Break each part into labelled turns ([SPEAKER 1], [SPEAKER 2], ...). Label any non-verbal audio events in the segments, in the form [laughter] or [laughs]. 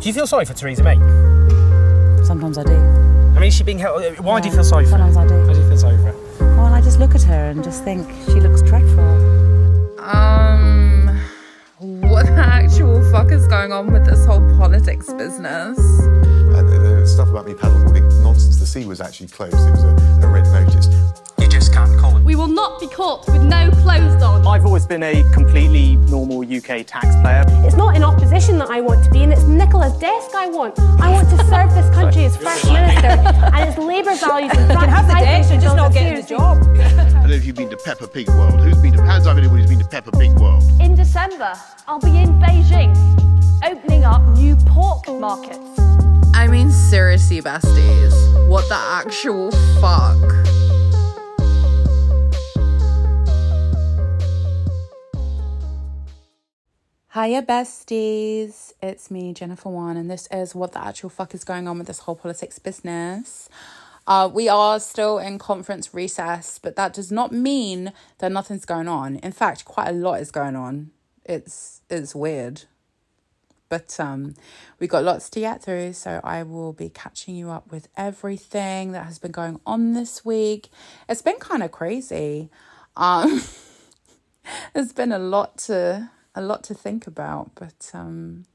[SPEAKER 1] Do you feel sorry for Theresa May?
[SPEAKER 2] Sometimes I do.
[SPEAKER 1] I mean, is she being held? Why do you feel sorry for her?
[SPEAKER 2] sometimes I do.
[SPEAKER 1] Why do you feel sorry for her?
[SPEAKER 2] Well, I just look at her and just think she looks dreadful.
[SPEAKER 3] Um, what the actual fuck is going on with this whole politics business?
[SPEAKER 4] Uh, the, the stuff about me paddleboarding, nonsense. The sea was actually closed. It was a, a red notice.
[SPEAKER 5] We will not be caught with no clothes on.
[SPEAKER 6] I've always been a completely normal UK taxpayer.
[SPEAKER 7] It's not in opposition that I want to be in, it's Nicola's desk I want. I want to serve this country as First Minister, [laughs] and it's Labour values and practice.
[SPEAKER 8] have the
[SPEAKER 7] I think
[SPEAKER 8] desk, you're just
[SPEAKER 7] don't have
[SPEAKER 8] getting the job.
[SPEAKER 9] I don't know if you've been to Peppa Pig World. Who's been to? Hands up, anybody's been to Peppa Pig World.
[SPEAKER 5] In December, I'll be in Beijing, opening up new pork markets.
[SPEAKER 3] I mean, seriously, besties, what the actual fuck?
[SPEAKER 2] Hiya, besties. It's me, Jennifer Juan, and this is what the actual fuck is going on with this whole politics business. Uh, we are still in conference recess, but that does not mean that nothing's going on. In fact, quite a lot is going on. It's it's weird, but um, we got lots to get through. So I will be catching you up with everything that has been going on this week. It's been kind of crazy. Um, [laughs] there's been a lot to a lot to think about, but um,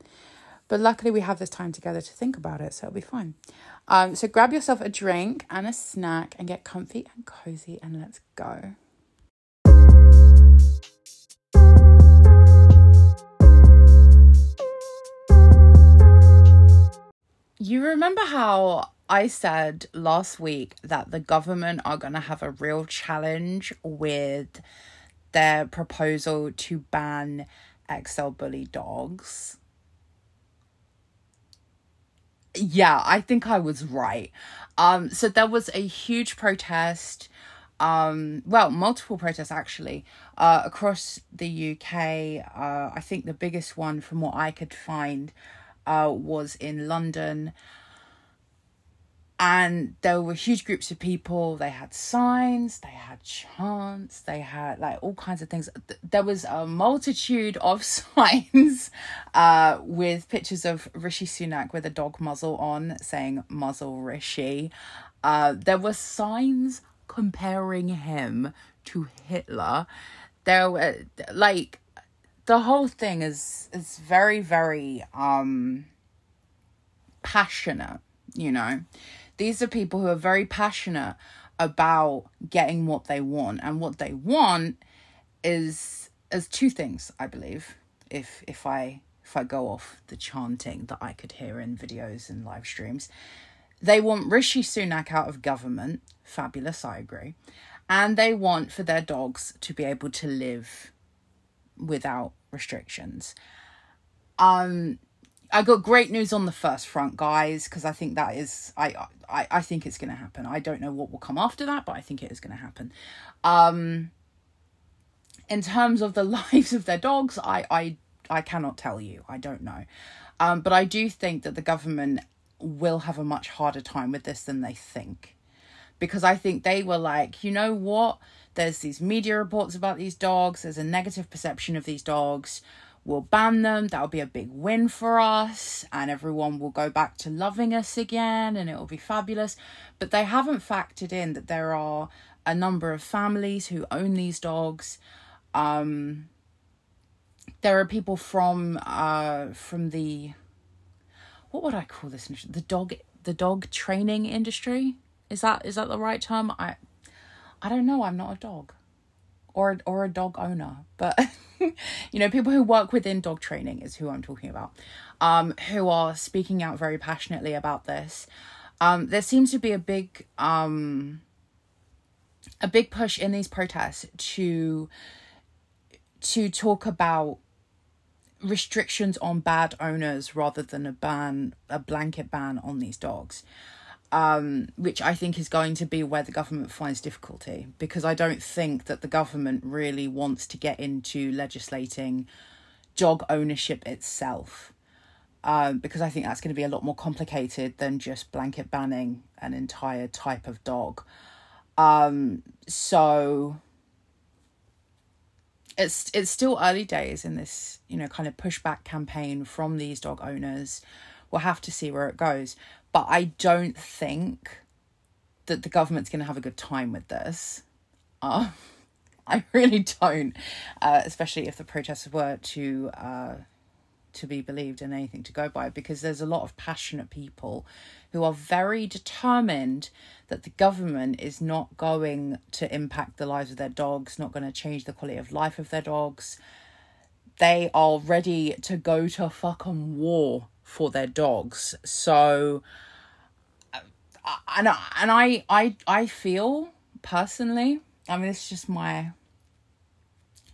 [SPEAKER 2] but luckily we have this time together to think about it, so it'll be fine. Um, so grab yourself a drink and a snack and get comfy and cozy and let's go. You remember how I said last week that the government are going to have a real challenge with their proposal to ban XL bully dogs? Yeah, I think I was right. Um, so there was a huge protest, um, well, multiple protests actually, uh, across the UK. Uh, I think the biggest one, from what I could find, uh, was in London. And there were huge groups of people. They had signs, they had chants, they had like all kinds of things. There was a multitude of [laughs] signs uh, with pictures of Rishi Sunak with a dog muzzle on saying muzzle Rishi. Uh, there were signs comparing him to Hitler. There were like the whole thing is is very very um passionate you know these are people who are very passionate about getting what they want. And what they want is is two things i believe if if i if i go off the chanting that i could hear in videos and live streams. They want rishi sunak out of government. Fabulous i agree. And they want for their dogs to be able to live without restrictions. Um I got great news on the first front, guys, because I think that is I I I think it's going to happen. I don't know what will come after that, but I think it is going to happen. Um in terms of the [laughs] lives of their dogs, I I I cannot tell you. I don't know. Um but I do think that the government will have a much harder time with this than they think. Because I think they were like, you know what? There's these media reports about these dogs. There's a negative perception of these dogs we'll ban them that'll be a big win for us and everyone will go back to loving us again and it will be fabulous. But they haven't factored in that there are a number of families who own these dogs. Um there are people from uh from the what would i call this the dog the dog training industry? Is that is that the right term? I i don't know i'm not a dog or or a dog owner but [laughs] you know people who work within dog training is who i'm talking about um who are speaking out very passionately about this. Um there seems to be a big um a big push in these protests to to talk about restrictions on bad owners rather than a ban a blanket ban on these dogs um, which I think is going to be where the government finds difficulty because I don't think that the government really wants to get into legislating dog ownership itself. Um, because I think that's going to be a lot more complicated than just blanket banning an entire type of dog. Um, so it's it's still early days in this, you know, kind of pushback campaign from these dog owners We'll have to see where it goes. But I don't think that the government's going to have a good time with this. Uh, [laughs] I really don't, uh, especially if the protests were to uh, to be believed and anything to go by, because there's a lot of passionate people who are very determined that the government is not going to impact the lives of their dogs, not going to change the quality of life of their dogs. They are ready to go to fucking war for their dogs. So, uh, and and I I I feel personally I mean, it's just my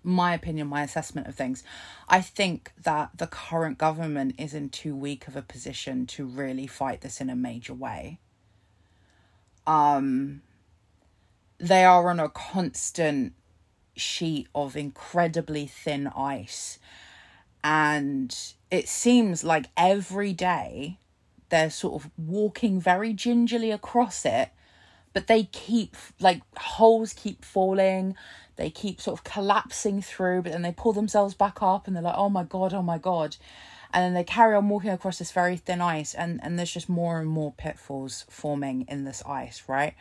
[SPEAKER 2] my opinion, my assessment of things. I think that the current government is in too weak of a position to really fight this in a major way. Um they are on a constant sheet of incredibly thin ice and it seems like every day they're sort of walking very gingerly across it but they keep like holes keep falling they keep sort of collapsing through but then they pull themselves back up and they're like oh my god oh my god. And then they carry on walking across this very thin ice and and there's just more and more pitfalls forming in this ice right?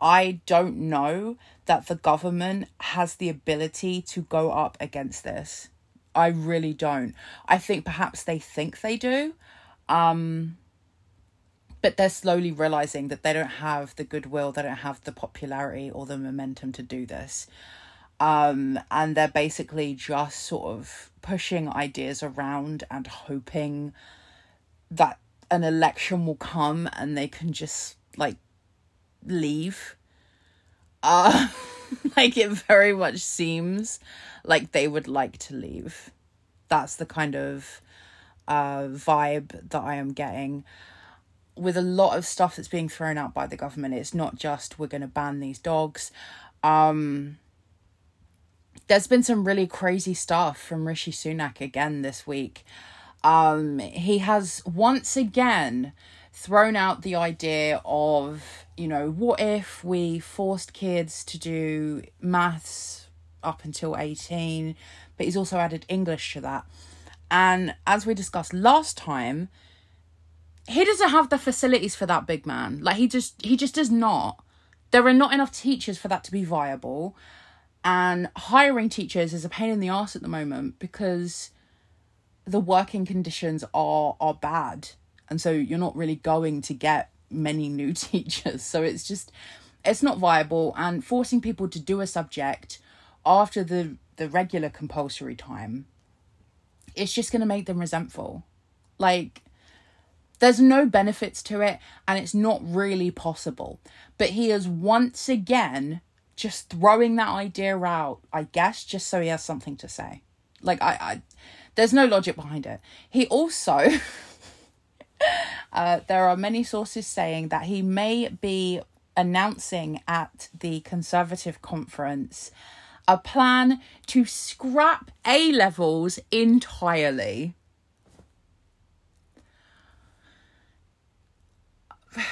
[SPEAKER 2] I don't know that the government has the ability to go up against this i really don't i think perhaps they think they do um but they're slowly realizing that they don't have the goodwill, they don't have the popularity or the momentum to do this. Um, and they're basically just sort of pushing ideas around and hoping that an election will come and they can just like leave. Uh, [laughs] [laughs] like it very much seems like they would like to leave. That's the kind of uh, vibe that I am getting with a lot of stuff that's being thrown out by the government. It's not just we're going to ban these dogs. Um, there's been some really crazy stuff from Rishi Sunak again this week. Um, he has once again thrown out the idea of, you know, what if we forced kids to do maths up until 18, but he's also added English to that. And as we discussed last time, he doesn't have the facilities for that big man. Like he just he just does not. There are not enough teachers for that to be viable. And hiring teachers is a pain in the ass at the moment because the working conditions are are bad. And so you're not really going to get many [laughs] new teachers. So it's just it's not viable and forcing people to do a subject after the the regular compulsory time it's just going to make them resentful. Like there's no benefits to it, and it's not really possible. But he is once again just throwing that idea out, I guess, just so he has something to say. Like, I, I there's no logic behind it. He also, [laughs] uh, there are many sources saying that he may be announcing at the Conservative conference a plan to scrap A levels entirely. [sighs]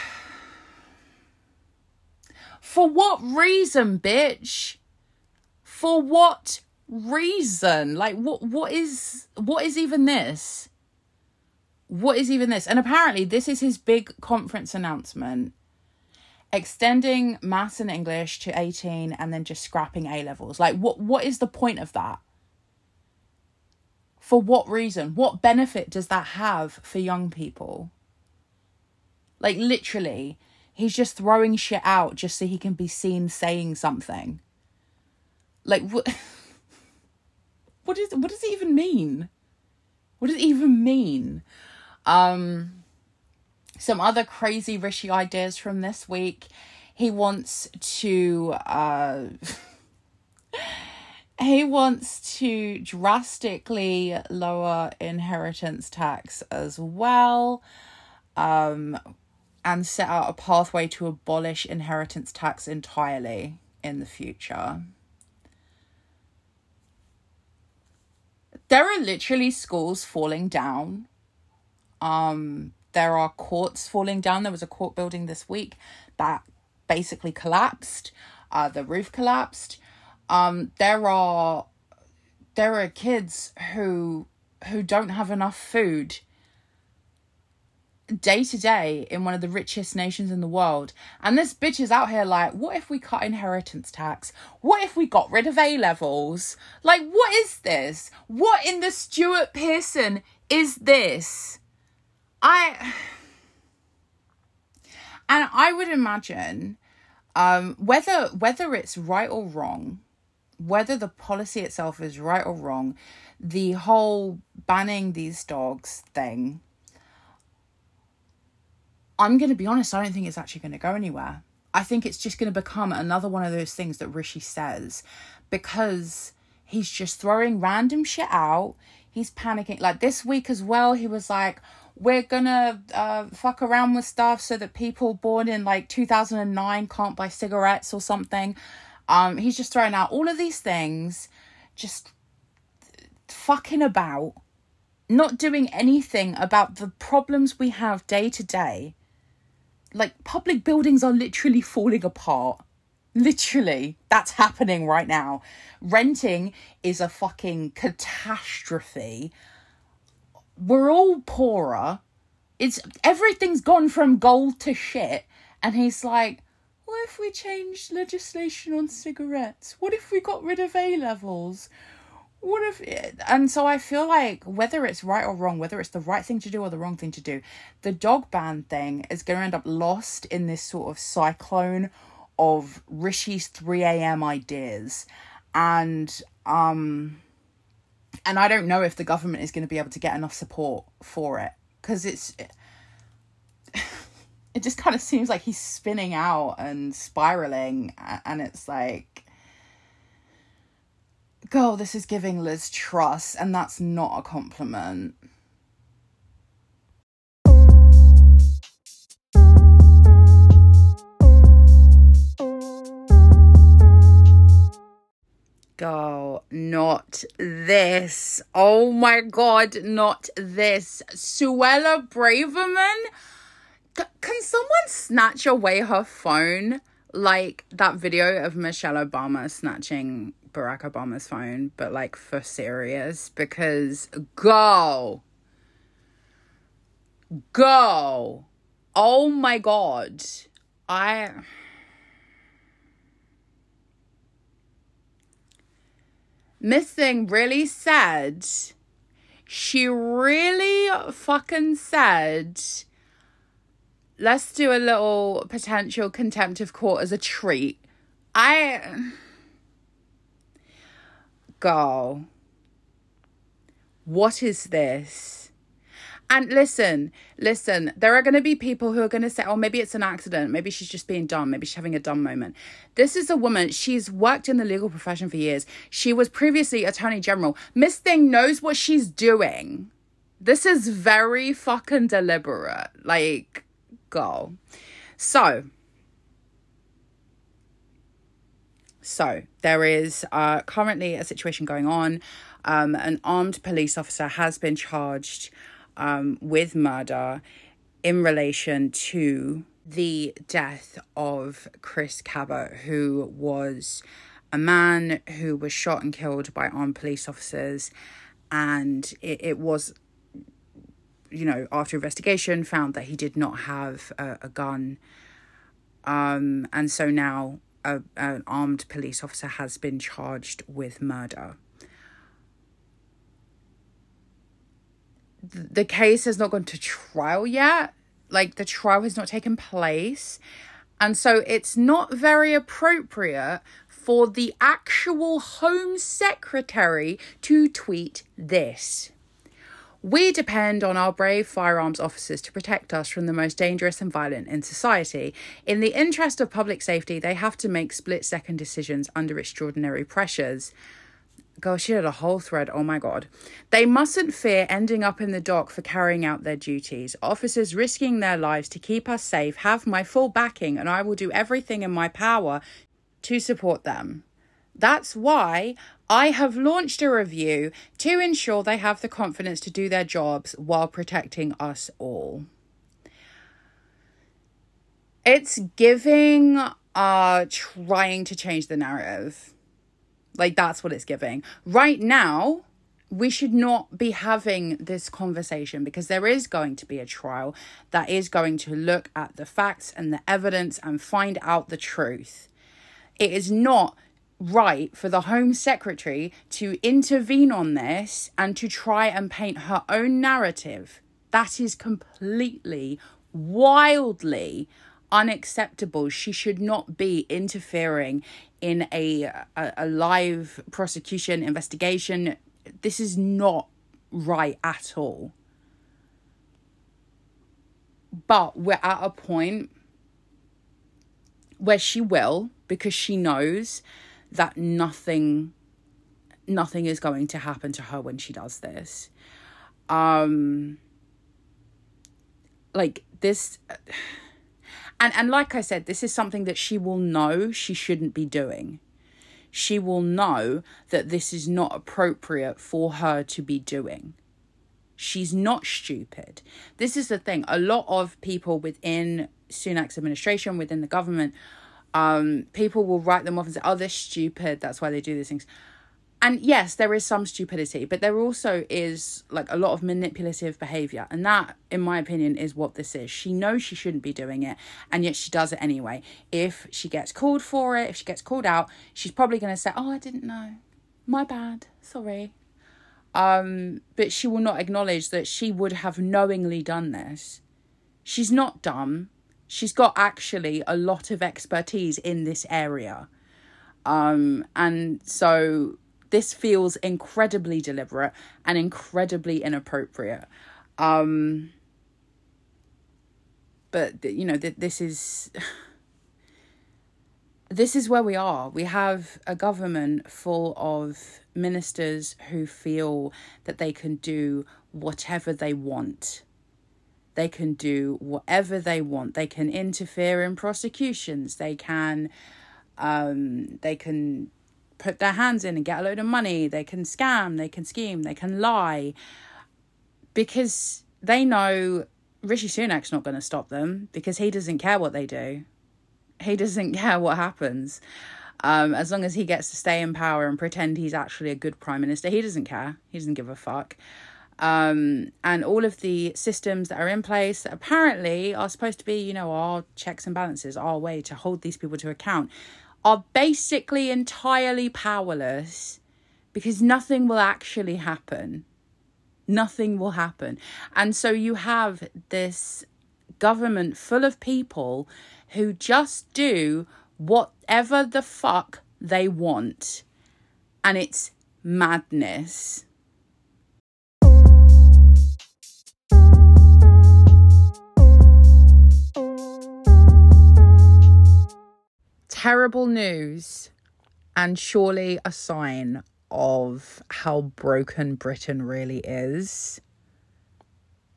[SPEAKER 2] For what reason, bitch? For what reason? Like what what is what is even this? What is even this? And apparently this is his big conference announcement. Extending maths and English to 18 and then just scrapping A levels. Like what what is the point of that? For what reason? What benefit does that have for young people? Like literally, he's just throwing shit out just so he can be seen saying something. Like what [laughs] what is what does it even mean? What does it even mean? Um some other crazy Rishi ideas from this week. He wants to uh [laughs] he wants to drastically lower inheritance tax as well. Um and set out a pathway to abolish inheritance tax entirely in the future. There are literally schools falling down. Um, there are courts falling down. There was a court building this week that basically collapsed. Uh, the roof collapsed. Um, there are there are kids who who don't have enough food day to day in one of the richest nations in the world. And this bitch is out here like, what if we cut inheritance tax? What if we got rid of A levels? Like, what is this? What in the Stuart Pearson is this? I. And I would imagine um, whether whether it's right or wrong, whether the policy itself is right or wrong, the whole banning these dogs thing I'm going to be honest, I don't think it's actually going to go anywhere. I think it's just going to become another one of those things that Rishi says because he's just throwing random shit out. He's panicking. Like this week as well, he was like, we're gonna uh, fuck around with stuff so that people born in like 2009 can't buy cigarettes or something. Um, he's just throwing out all of these things, just fucking about, not doing anything about the problems we have day to day like public buildings are literally falling apart. Literally, that's happening right now. Renting is a fucking catastrophe. We're all poorer. It's everything's gone from gold to shit. And he's like, what if we changed legislation on cigarettes? What if we got rid of A levels? what if and so i feel like whether it's right or wrong whether it's the right thing to do or the wrong thing to do the dog ban thing is going to end up lost in this sort of cyclone of rishi's 3am ideas and um and i don't know if the government is going to be able to get enough support for it because it's [sighs] it just kind of seems like he's spinning out and spiraling and it's like girl, this is giving Liz Truss and that's not a compliment. Girl, not this. Oh my god, not this. Suella Braverman? C- can someone snatch away her phone? Like that video of Michelle Obama snatching Barack Obama's phone, but like for serious because go. Go. Oh my god. I Miss Thing really said she really fucking said let's do a little potential contempt of court as a treat. I girl, what is this? And listen, listen, there are going to be people who are going to say, oh, maybe it's an accident. Maybe she's just being dumb. Maybe she's having a dumb moment. This is a woman, she's worked in the legal profession for years. She was previously Attorney General. Miss Thing knows what she's doing. This is very fucking deliberate. Like, go. So, So there is uh, currently a situation going on. Um, an armed police officer has been charged um, with murder in relation to the death of Chris Kaba, who was a man who was shot and killed by armed police officers. And it, it was, you know, after investigation, found that he did not have a, a gun. Um, and so now a, an armed police officer has been charged with murder. The case has not gone to trial yet. Like, the trial has not taken place. And so it's not very appropriate for the actual Home Secretary to tweet this. We depend on our brave firearms officers to protect us from the most dangerous and violent in society. In the interest of public safety, they have to make split second decisions under extraordinary pressures. Girl, she had a whole thread. Oh my God. They mustn't fear ending up in the dock for carrying out their duties. Officers risking their lives to keep us safe have my full backing, and I will do everything in my power to support them. That's why I have launched a review to ensure they have the confidence to do their jobs while protecting us all. It's giving uh trying to change the narrative. Like that's what it's giving. Right now, we should not be having this conversation because there is going to be a trial that is going to look at the facts and the evidence and find out the truth. It is not right for the Home Secretary to intervene on this and to try and paint her own narrative. That is completely, wildly unacceptable. She should not be interfering in a, a, a live prosecution investigation. This is not right at all. But we're at a point where she will, because she knows that nothing nothing is going to happen to her when she does this. Um like this and and like I said, this is something that she will know she shouldn't be doing. She will know that this is not appropriate for her to be doing. She's not stupid. This is the thing. A lot of people within Sunak's administration, within the government, um, people will write them off and say, "Oh, they're stupid. That's why they do these things." And yes, there is some stupidity, but there also is like a lot of manipulative behavior, and that, in my opinion, is what this is. She knows she shouldn't be doing it, and yet she does it anyway. If she gets called for it, if she gets called out, she's probably going to say, "Oh, I didn't know, my bad, sorry." Um, but she will not acknowledge that she would have knowingly done this. She's not dumb she's got actually a lot of expertise in this area. Um, and so this feels incredibly deliberate and incredibly inappropriate. Um, but you know, th- this is [sighs] this is where we are. We have a government full of ministers who feel that they can do whatever they want they can do whatever they want. They can interfere in prosecutions. They can um, they can put their hands in and get a load of money. They can scam, they can scheme, they can lie. Because they know Rishi Sunak's not going to stop them because he doesn't care what they do. He doesn't [laughs] care what happens. Um, as long as he gets to stay in power and pretend he's actually a good prime minister, he doesn't care. He doesn't give a fuck um, and all of the systems that are in place that apparently are supposed to be, you know, our checks and balances, our way to hold these people to account, are basically entirely powerless because nothing will actually happen. Nothing will happen. And so you have this government full of people who just do whatever the fuck they want. And it's madness. Terrible news and surely a sign of how broken Britain really is.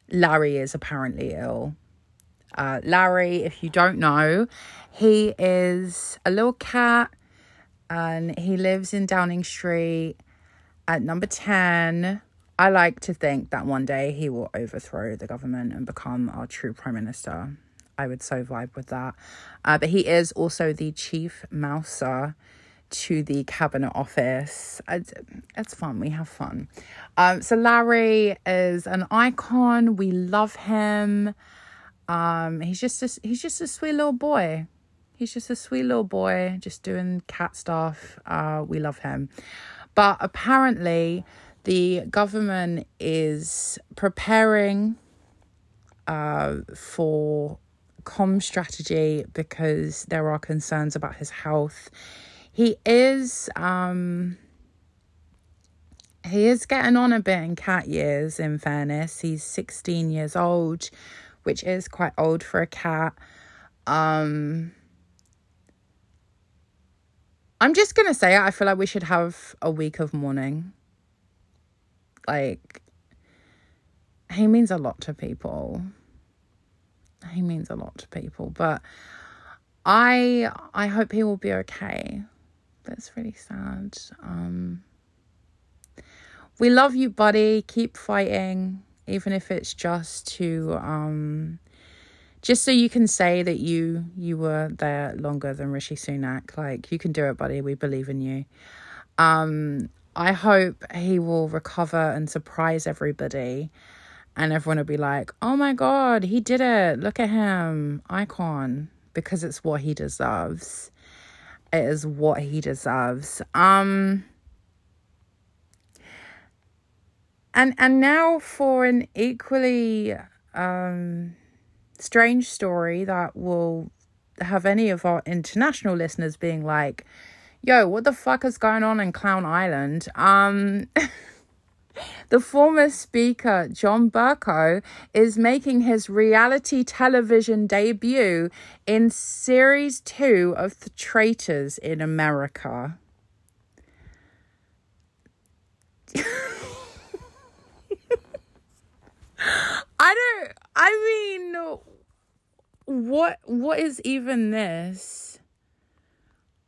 [SPEAKER 2] Larry is apparently ill. Uh, Larry, if you don't know, he is a little cat and he lives in Downing Street at number 10. I like to think that one day he will overthrow the government and become our true prime minister. I would so vibe with that. Uh, but he is also the chief mouser to the cabinet office. It's, it's fun. We have fun. Um, so Larry is an icon. We love him. Um, he's just a, he's just a sweet little boy. He's just a sweet little boy, just doing cat stuff. Uh, we love him. But apparently, the government is preparing uh, for com strategy because there are concerns about his health. He is um he is getting on a bit in cat years in fairness. He's 16 years old, which is quite old for a cat. Um I'm just going to say. I feel like we should have a week of mourning. Like he means a lot to people he means a lot to people. But I I hope he will be okay. That's really sad. Um we love you, buddy. Keep fighting, even if it's just to um just so you can say that you you were there longer than Rishi Sunak. Like you can do it, buddy. We believe in you. Um I hope he will recover and surprise everybody. And everyone will be like, oh my God, he did it. Look at him. Icon. Because it's what he deserves. It is what he deserves. Um and and now for an equally um strange story that will have any of our international listeners being like, yo, what the fuck is going on in Clown Island? Um, [laughs] the former speaker, John Bercow, is making his reality television debut in series two of The Traitors in America. [laughs] I don't, I mean, what what is even this?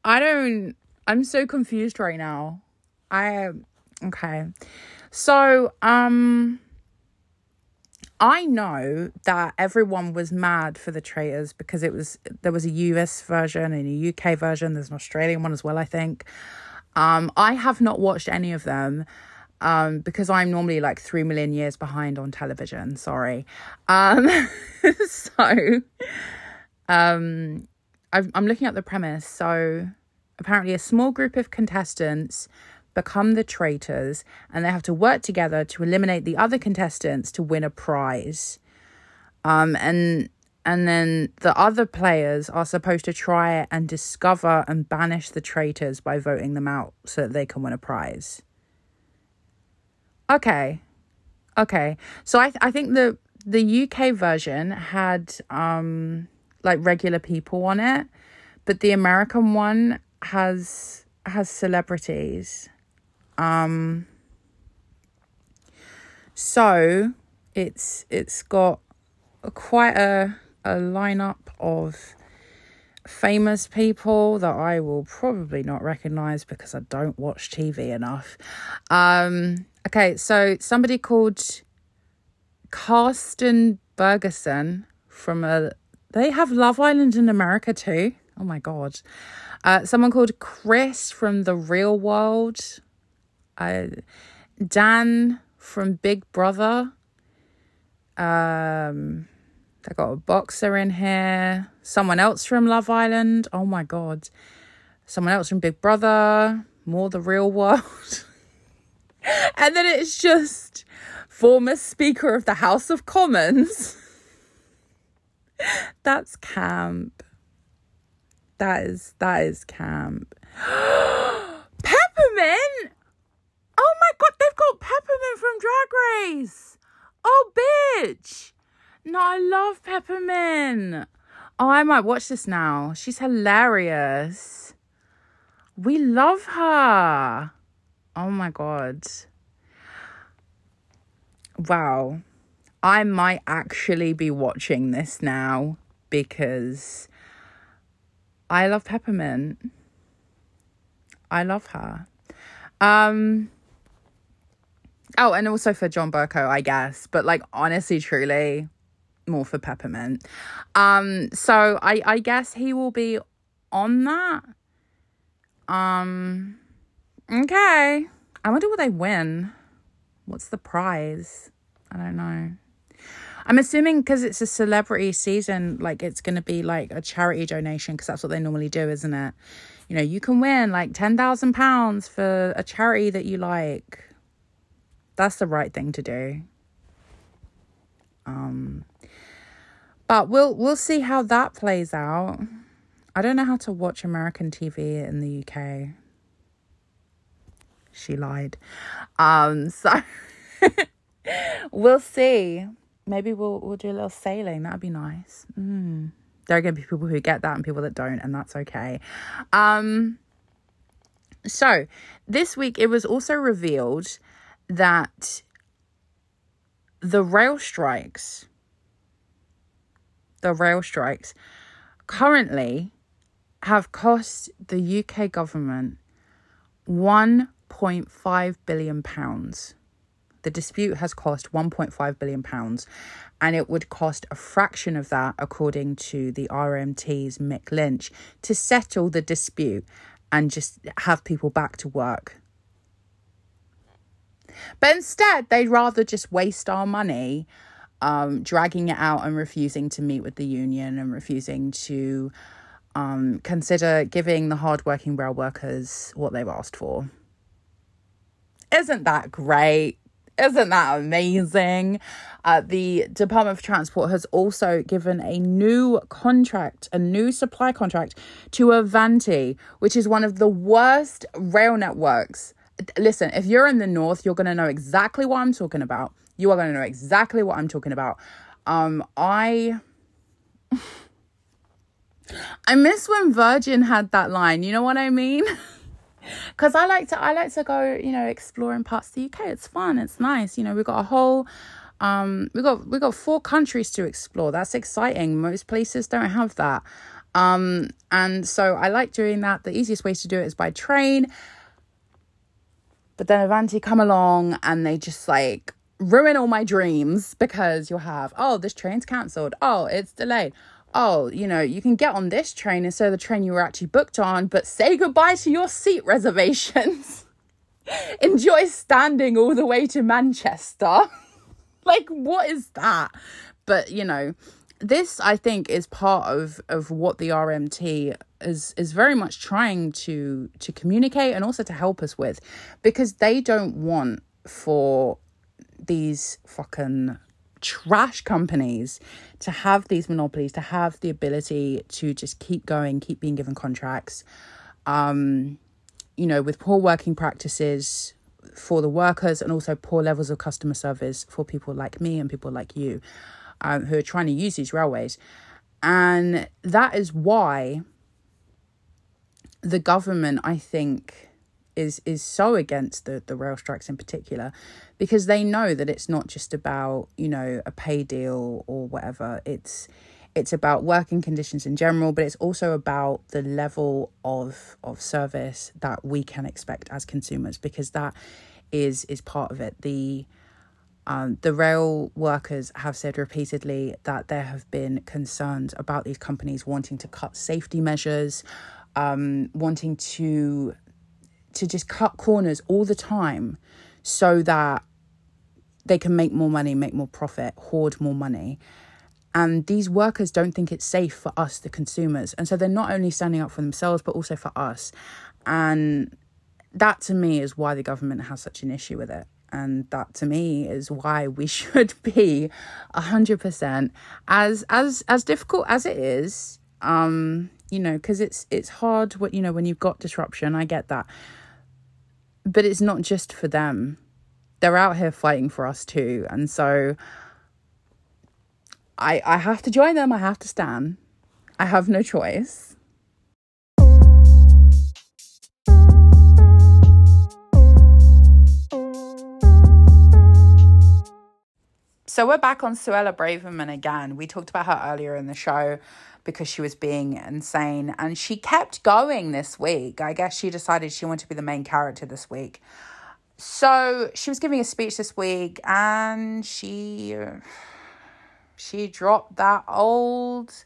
[SPEAKER 2] I don't I'm so confused right now. I okay. So, um I know that everyone was mad for the traitors because it was there was a US version and a UK version, there's an Australian one as well, I think. Um I have not watched any of them um, because I'm normally like three million years behind on television. Sorry. Um, [laughs] so, um, i I'm looking at the premise. So, apparently, a small group of contestants become the traitors and they have to work together to eliminate the other contestants to win a prize. Um, and and then the other players are supposed to try and discover and banish the traitors by voting them out so that they can win a prize. Okay. Okay. So I th- I think the the UK version had um like regular people on it, but the American one has has celebrities. Um so it's it's got a, quite a a lineup of famous people that I will probably not recognize because I don't watch TV enough. Um Okay, so somebody called Karsten Bergerson from a. They have Love Island in America too. Oh my god. Uh, someone called Chris from The Real World. Uh, Dan from Big Brother. Um, they got a boxer in here. Someone else from Love Island. Oh my god. Someone else from Big Brother. More The Real World. [laughs] and then it's just former Speaker of the House of Commons. [laughs] That's camp. That is that is camp. [gasps] Peppermint. My god, they've got Peppermint from Drag Race. Oh bitch. No, I love Peppermint. Oh, I might watch this now. She's hilarious. We love her. Oh my god. Wow. I might actually be watching this now because I love Peppermint. I love her. Um Oh, and also for John Bercow, I guess, but like honestly truly more for Peppermint. Um so I I guess he will be on that. Um Okay. I wonder what they win. What's the prize? I don't know. I'm assuming because it's a celebrity season, like it's going to be like a charity donation because that's what they normally do, isn't it? You know, you can win like £10,000 for a charity that you like. That's the right thing to do. Um, but we'll we'll see how that plays out. I don't know how to watch American TV in the UK she lied. Um, so [laughs] we'll see. Maybe we'll we'll do a little sailing. That'd be nice. Mm. There are gonna be people who get that and people that don't, and that's okay. Um, so this week it was also revealed that the rail strikes, the rail strikes, currently have cost the UK government 1.5 billion pounds. The dispute has cost 1.5 billion pounds and it would cost a fraction of that according to the RMT's Mick Lynch to settle the dispute and just have people back to work. But instead, they'd rather just waste our money, um, dragging it out and refusing to meet with the union and refusing to um, consider giving the hardworking rail workers what they've asked for. Isn't that great? Isn't that amazing? Uh, the Department of Transport has also given a new contract, a new supply contract to Avanti, which is one of the worst rail networks. Listen, if you're in the north, you're going to know exactly what I'm talking about. You are going to know exactly what I'm talking about. Um, I. [laughs] I miss when Virgin had that line. You know what I mean? [laughs] because I like to I like to go you know exploring parts of the UK. It's fun. It's nice. You know we've got a whole um we got we got four countries to explore. That's exciting. Most places don't have that. Um and so I like doing that. The easiest way to do it is by train. But then Avanti come along and they just like ruin all my dreams because you'll have oh this train's cancelled. Oh it's delayed oh, you know, you can get on this train instead of the train you were actually booked on, but say goodbye to your seat reservations. [laughs] Enjoy standing all the way to Manchester. [laughs] like, what is that? But, you know, this I think is part of of what the RMT is is very much trying to to communicate and also to help us with because they don't want for these fucking trash companies to have these monopolies, to have the ability to just keep going, keep being given contracts, um, you know, with poor working practices for the workers and also poor levels of customer service for people like me and people like you um, who are trying to use these railways. And that is why the government, I think, is is so against the the rail strikes in particular because they know that it's not just about you know a pay deal or whatever it's it's about working conditions in general but it's also about the level of of service that we can expect as consumers because that is is part of it the um, the rail workers have said repeatedly that there have been concerns about these companies wanting to cut safety measures, um, wanting to to just cut corners all the time so that they can make more money, make more profit, hoard more money. And these workers don't think it's safe for us, the consumers. And so they're not only standing up for themselves, but also for us. And that to me is why the government has such an issue with it. And that to me is why we [laughs] should be a hundred percent as as as difficult as it is. Um, you know, because it's it's hard what you know when you've got disruption. I get that but it's not just for them. They're out here fighting for us too. And so I I have to join them. I have to stand. I have no choice. So we're back on Suella Braverman again. We talked about her earlier in the show because she was being insane. And she kept going this week. I guess she decided she wanted to be the main character this week. So she was giving a speech this week and she she dropped that old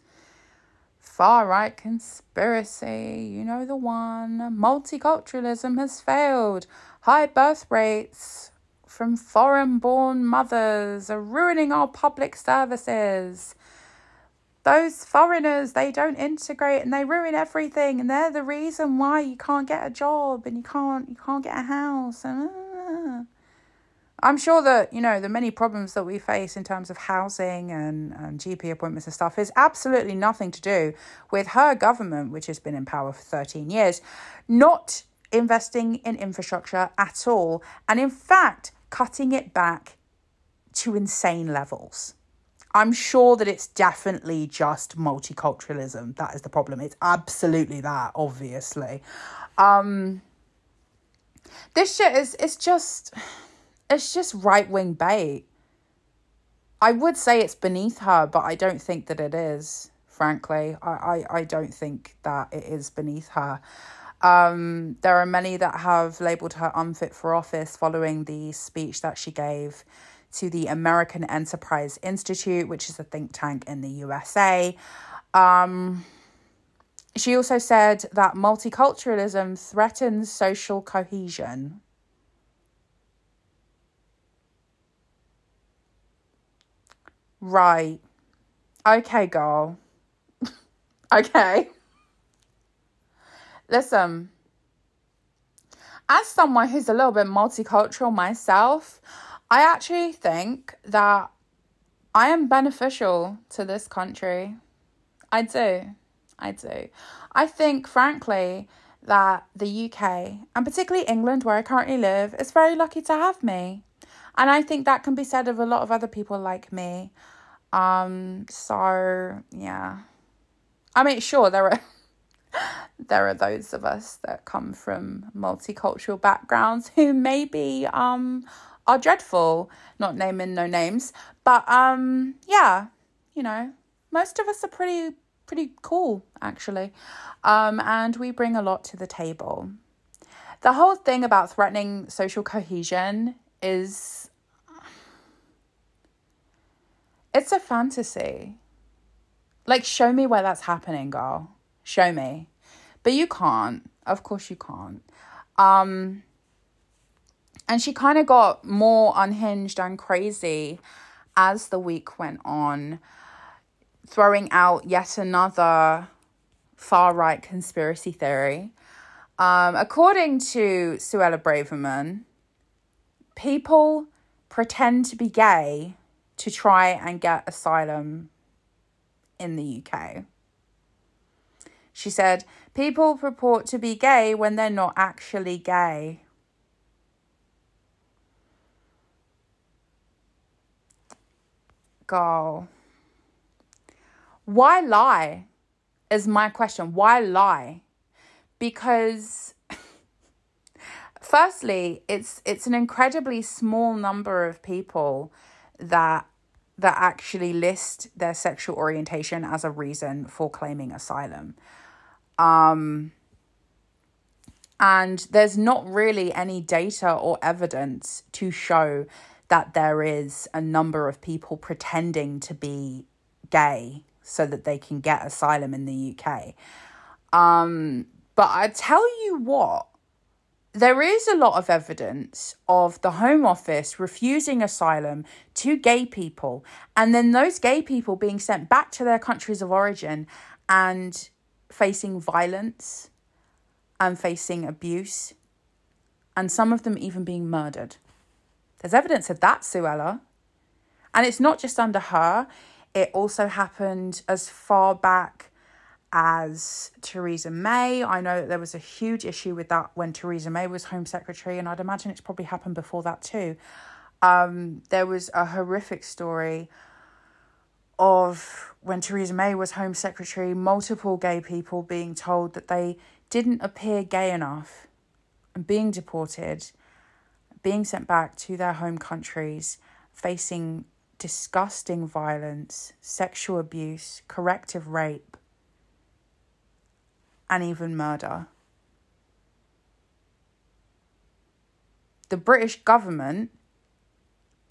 [SPEAKER 2] far right conspiracy. You know the one. Multiculturalism has failed. High birth rates from foreign born mothers are ruining our public services. Those foreigners they don't integrate and they ruin everything and they're the reason why you can't get a job and you can't you can't get a house. And uh, I'm sure that you know the many problems that we face in terms of housing and, and GP appointments and stuff is absolutely nothing to do with her government which has been in power for 13 years not investing in infrastructure at all. And in fact cutting it back to insane levels I'm sure that it's definitely just multiculturalism. That is the problem. It's absolutely that, obviously. Um this shit is it's just it's just right wing bait. I would say it's beneath her, but I don't think that it is, frankly. I, I, I don't think that it is beneath her. Um, there are many that have labelled her unfit for office following the speech that she gave to the American Enterprise Institute, which is a think tank in the USA. Um, she also said that multiculturalism threatens social cohesion. Right. Okay, girl. [laughs] okay. Listen, as someone who's a little bit multicultural myself, I actually think that I am beneficial to this country. I do. I do. I think, frankly, that the UK, and particularly England, where I currently live, is very lucky to have me. And I think that can be said of a lot of other people like me. Um, so yeah. I mean, sure, there are [gasps] there are those of us that come from multicultural backgrounds who maybe um are dreadful, not naming no names. But um yeah, you know, most of us are pretty pretty cool actually. Um and we bring a lot to the table. The whole thing about threatening social cohesion is it's a fantasy. Like show me where that's happening, girl. Show me. But you can't. Of course you can't. Um and she kind of got more unhinged and crazy as the week went on, throwing out yet another far right conspiracy theory. Um, according to Suella Braverman, people pretend to be gay to try and get asylum in the UK. She said, People purport to be gay when they're not actually gay. Girl. Why lie? Is my question. Why lie? Because [laughs] firstly, it's it's an incredibly small number of people that that actually list their sexual orientation as a reason for claiming asylum. Um, and there's not really any data or evidence to show that there is a number of people pretending to be gay so that they can get asylum in the UK. Um, but I tell you what, there is a lot of evidence of the Home Office refusing asylum to gay people, and then those gay people being sent back to their countries of origin and facing violence and facing abuse, and some of them even being murdered. There's evidence of that, Suella. And it's not just under her, it also happened as far back as Theresa May. I know that there was a huge issue with that when Theresa May was Home Secretary, and I'd imagine it's probably happened before that too. Um, there was a horrific story of when Theresa May was Home Secretary, multiple gay people being told that they didn't appear gay enough and being deported, being sent back to their home countries, facing disgusting violence, sexual abuse, corrective rape and even murder. The British government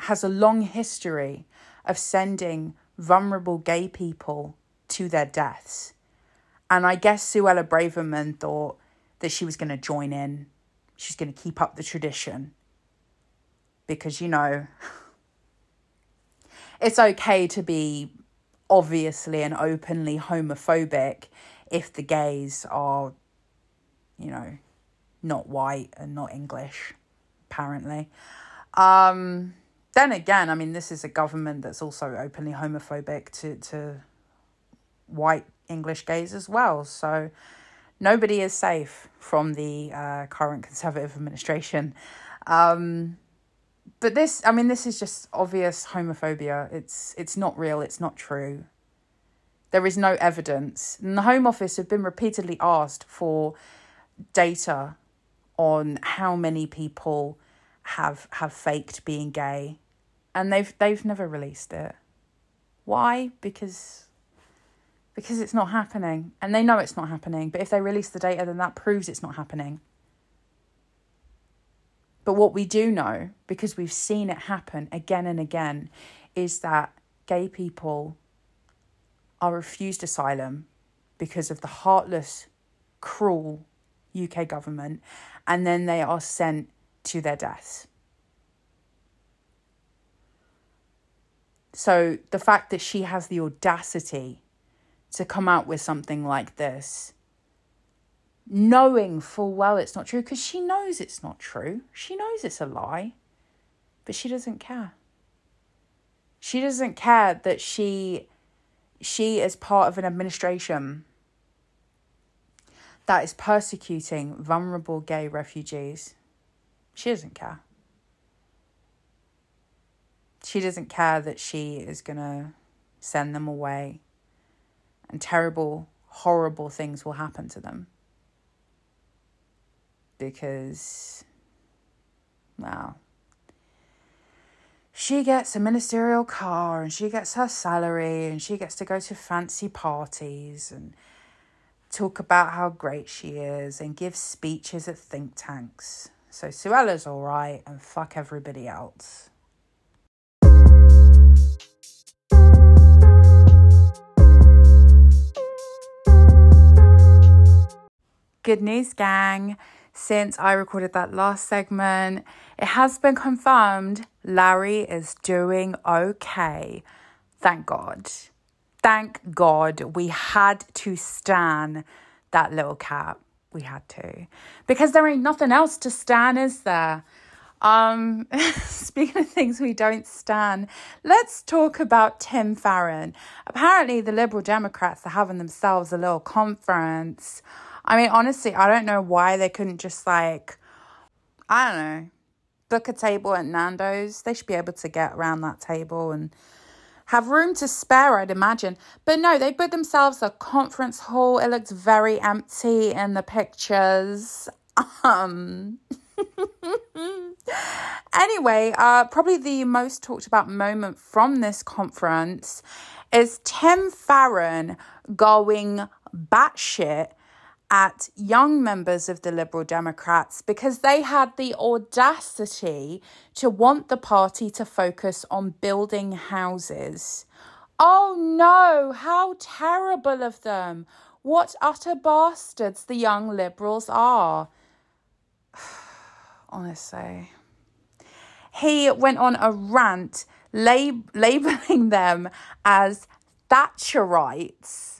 [SPEAKER 2] has a long history of sending vulnerable gay people to their deaths. And I guess Suella Braverman thought that she was going to join in. She's going to keep up the tradition. Because, you know, [laughs] it's okay to be obviously and openly homophobic if the gays are, you know, not white and not English, apparently. Um, then again, I mean, this is a government that's also openly homophobic to, to white English gays as well. So nobody is safe from the uh, current Conservative administration. Um, but this, I mean, this is just obvious homophobia. It's it's not real. It's not true. There is no evidence. And the Home Office have been repeatedly asked for data on how many people have have faked being gay and they've they've never released it. Why? Because because it's not happening and they know it's not happening, but if they release the data then that proves it's not happening. But what we do know because we've seen it happen again and again is that gay people are refused asylum because of the heartless, cruel UK government, and then they are sent to their deaths. So the fact that she has the audacity to come out with something like this, knowing full well it's not true, because she knows it's not true, she knows it's a lie, but she doesn't care. She doesn't care that she she is part of an administration that is persecuting vulnerable gay refugees. She doesn't care. She doesn't care that she is going to send them away and terrible, horrible things will happen to them. Because, well, she gets a ministerial car and she gets her salary and she gets to go to fancy parties and talk about how great she is and give speeches at think tanks. So Suella's all right and fuck everybody else. Good news, gang. Since I recorded that last segment, it has been confirmed Larry is doing okay. Thank God. Thank God we had to stan that little cat. We had to. Because there ain't nothing else to stan, is there? Um, [laughs] speaking of things we don't stand, let's talk about Tim Farron. Apparently, the Liberal Democrats are having themselves a little conference. I mean, honestly, I don't know why they couldn't just like, I don't know, book a table at Nando's. They should be able to get around that table and have room to spare, I'd imagine. But no, they booked themselves a conference hall. It looked very empty in the pictures. [laughs] Um. [laughs] anyway, uh, probably the most talked about moment from this conference is Tim Farron going batshit at young members of the Liberal Democrats because they had the audacity to want the party to focus on building houses. Oh no, how terrible of them! What utter bastards the young Liberals are. [sighs] [sighs] Honestly. He went on a rant lab- labeling them as Thatcherites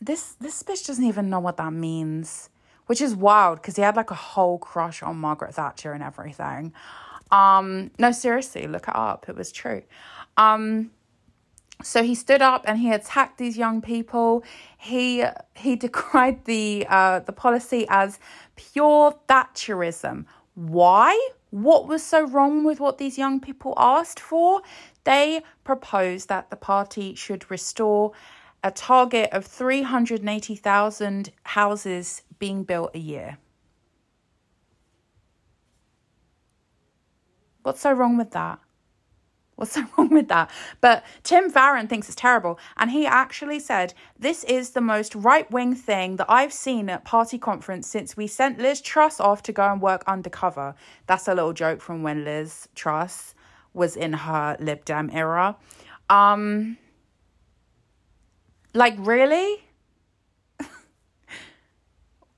[SPEAKER 2] this this bitch doesn't even know what that means, which is wild because he had like a whole crush on Margaret Thatcher and everything. Um, no, seriously, look it up. It was true. Um, so he stood up and he attacked these young people. He he [laughs] decried the uh, the policy as pure Thatcherism. Why? What was so wrong with what these young people asked for? They proposed that the party should restore a target of 380,000 houses being built a year. What's so wrong with that? What's [laughs] so wrong with that? But Tim Farron thinks it's terrible. And he actually said, This is the most right wing thing that I've seen at party conference since we sent Liz Truss off to go and work undercover. That's a little joke from when Liz Truss was in her Lib Dem era. Um, like, really? [laughs]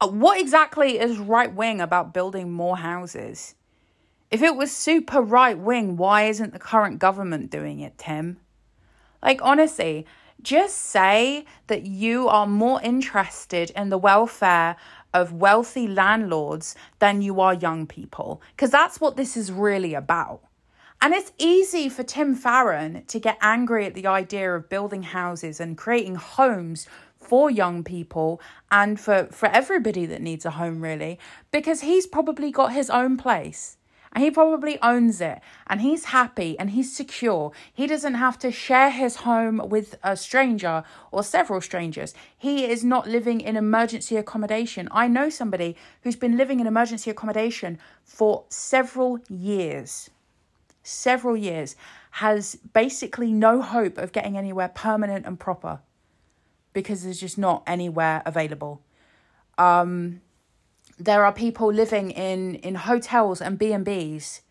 [SPEAKER 2] what exactly is right wing about building more houses? If it was super right wing, why isn't the current government doing it, Tim? Like, honestly, just say that you are more interested in the welfare of wealthy landlords than you are young people, because that's what this is really about. And it's easy for Tim Farron to get angry at the idea of building houses and creating homes for young people and for, for everybody that needs a home, really, because he's probably got his own place and he probably owns it and he's happy and he's secure. He doesn't have to share his home with a stranger or several strangers. He is not living in emergency accommodation. I know somebody who's been living in emergency accommodation for several years several years, has basically no hope of getting anywhere permanent and proper because there's just not anywhere available. Um, there are people living in in hotels and B and B's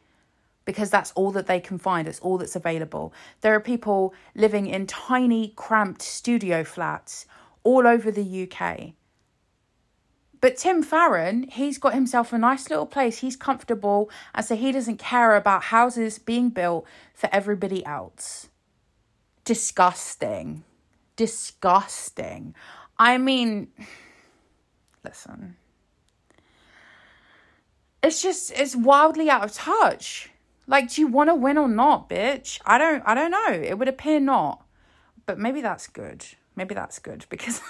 [SPEAKER 2] because that's all that they can find. It's all that's available. There are people living in tiny, cramped studio flats all over the UK but Tim Farron, he's got himself a nice little place. He's comfortable. And so he doesn't care about houses being built for everybody else. disgusting. Disgusting. I mean, [sighs] listen. It's just it's wildly out of touch. Like, do you want to win or not, bitch? I don't I don't know. It would appear not. But maybe that's good. Maybe that's good because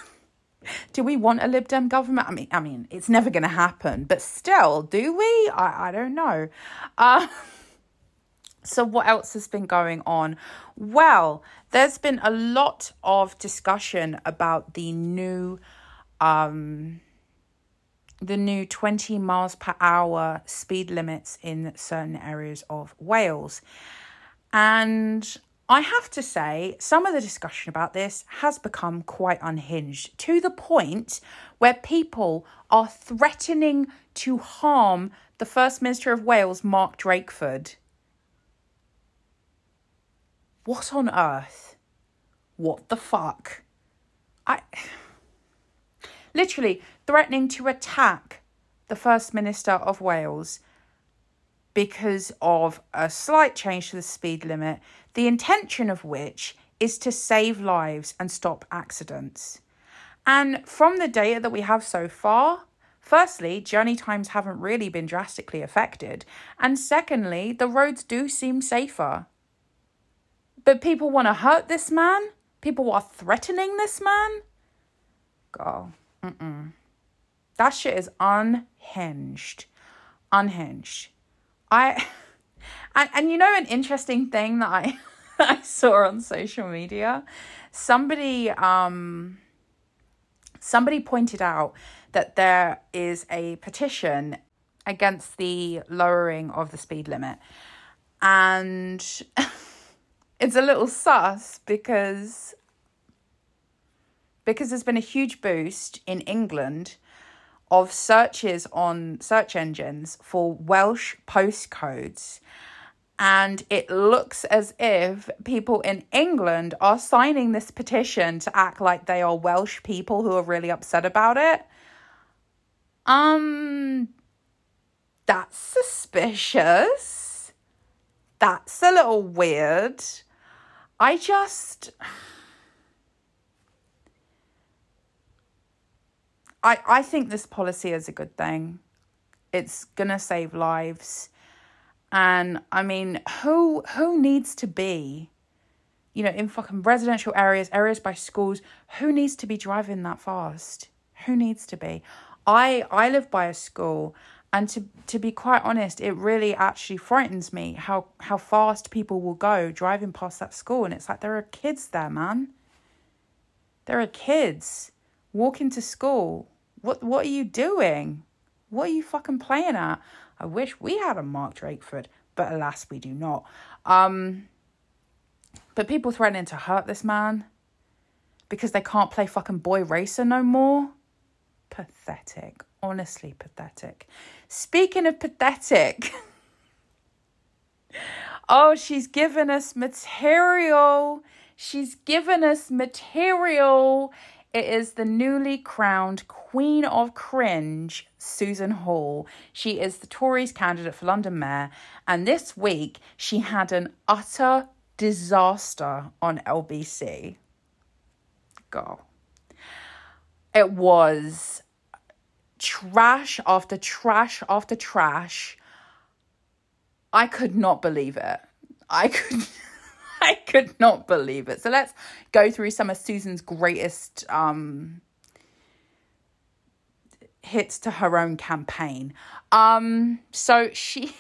[SPEAKER 2] [laughs] do we want a Lib Dem government? I mean, I mean, it's never going to happen. But still, do we? I I don't know. Uh, [laughs] so what else has been going on? Well, there's been a lot of discussion about the new um the new 20 miles per hour speed limits in certain areas of Wales. And I have to say, some of the discussion about this has become quite unhinged to the point where people are threatening to harm the First Minister of Wales, Mark Drakeford. What on earth? What the fuck? I. [sighs] Literally threatening to attack the First Minister of Wales because of a slight change to the speed limit, the intention of which is to save lives and stop accidents. And from the data that we have so far, firstly, journey times haven't really been drastically affected. And secondly, the roads do seem safer. But people want to hurt this man? People are threatening this man? Girl, mm-mm. That shit is unhinged. Unhinged. I [laughs] and, and you know an interesting thing that I [laughs] I saw on social media? Somebody um somebody pointed out that there is a petition against the lowering of the speed limit. And [laughs] it's a little sus because because there's been a huge boost in England of searches on search engines for Welsh postcodes. And it looks as if people in England are signing this petition to act like they are Welsh people who are really upset about it. Um, that's suspicious. That's a little weird. I just. I, I think this policy is a good thing. It's gonna save lives. And I mean, who who needs to be, you know, in fucking residential areas, areas by schools, who needs to be driving that fast? Who needs to be? I I live by a school and to to be quite honest, it really actually frightens me how how fast people will go driving past that school and it's like there are kids there, man. There are kids walking to school. What what are you doing? What are you fucking playing at? I wish we had a Mark Drakeford, but alas, we do not. Um, but people threatening to hurt this man because they can't play fucking boy racer no more. Pathetic. Honestly, pathetic. Speaking of pathetic, [laughs] oh, she's given us material. She's given us material. It is the newly crowned Queen of Cringe, Susan Hall. She is the Tories candidate for London Mayor, and this week she had an utter disaster on LBC. Go. It was trash after trash after trash. I could not believe it. I could [laughs] [laughs] I could not believe it. So let's go through some of Susan's greatest um, hits to her own campaign. Um, so she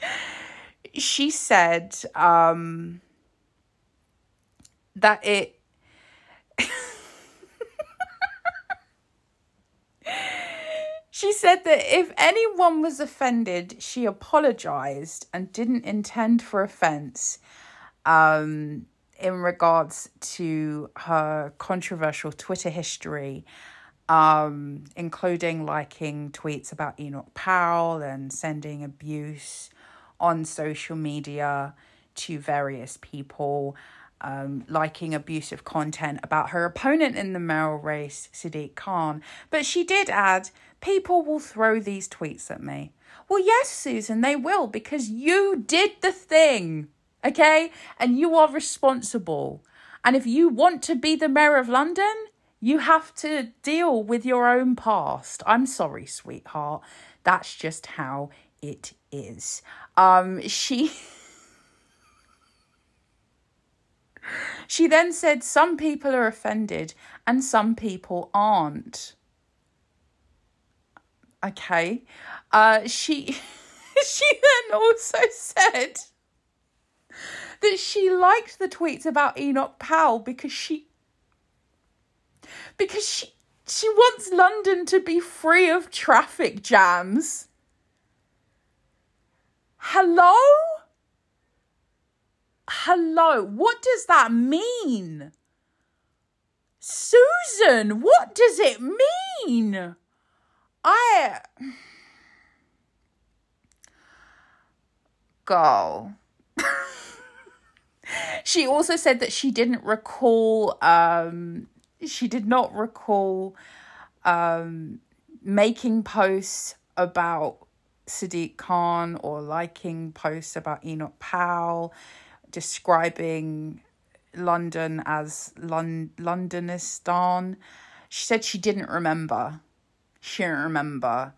[SPEAKER 2] [laughs] she said um, that it [laughs] She said that if anyone was offended, she apologized and didn't intend for offense um, in regards to her controversial Twitter history, um, including liking tweets about Enoch Powell and sending abuse on social media to various people. Um, liking abusive content about her opponent in the mayoral race, Sadiq Khan. But she did add people will throw these tweets at me. Well, yes, Susan, they will because you did the thing. Okay? And you are responsible. And if you want to be the mayor of London, you have to deal with your own past. I'm sorry, sweetheart. That's just how it is. Um, she. [laughs] She then said some people are offended and some people aren't. Okay. Uh, she [laughs] she then also said that she liked the tweets about Enoch Powell because she because she she wants London to be free of traffic jams. Hello? Hello, what does that mean? Susan, what does it mean? I. Go. [laughs] she also said that she didn't recall, um, she did not recall um, making posts about Sadiq Khan or liking posts about Enoch Powell, describing London as Lon- Londonistan. She said she didn't remember. She remember.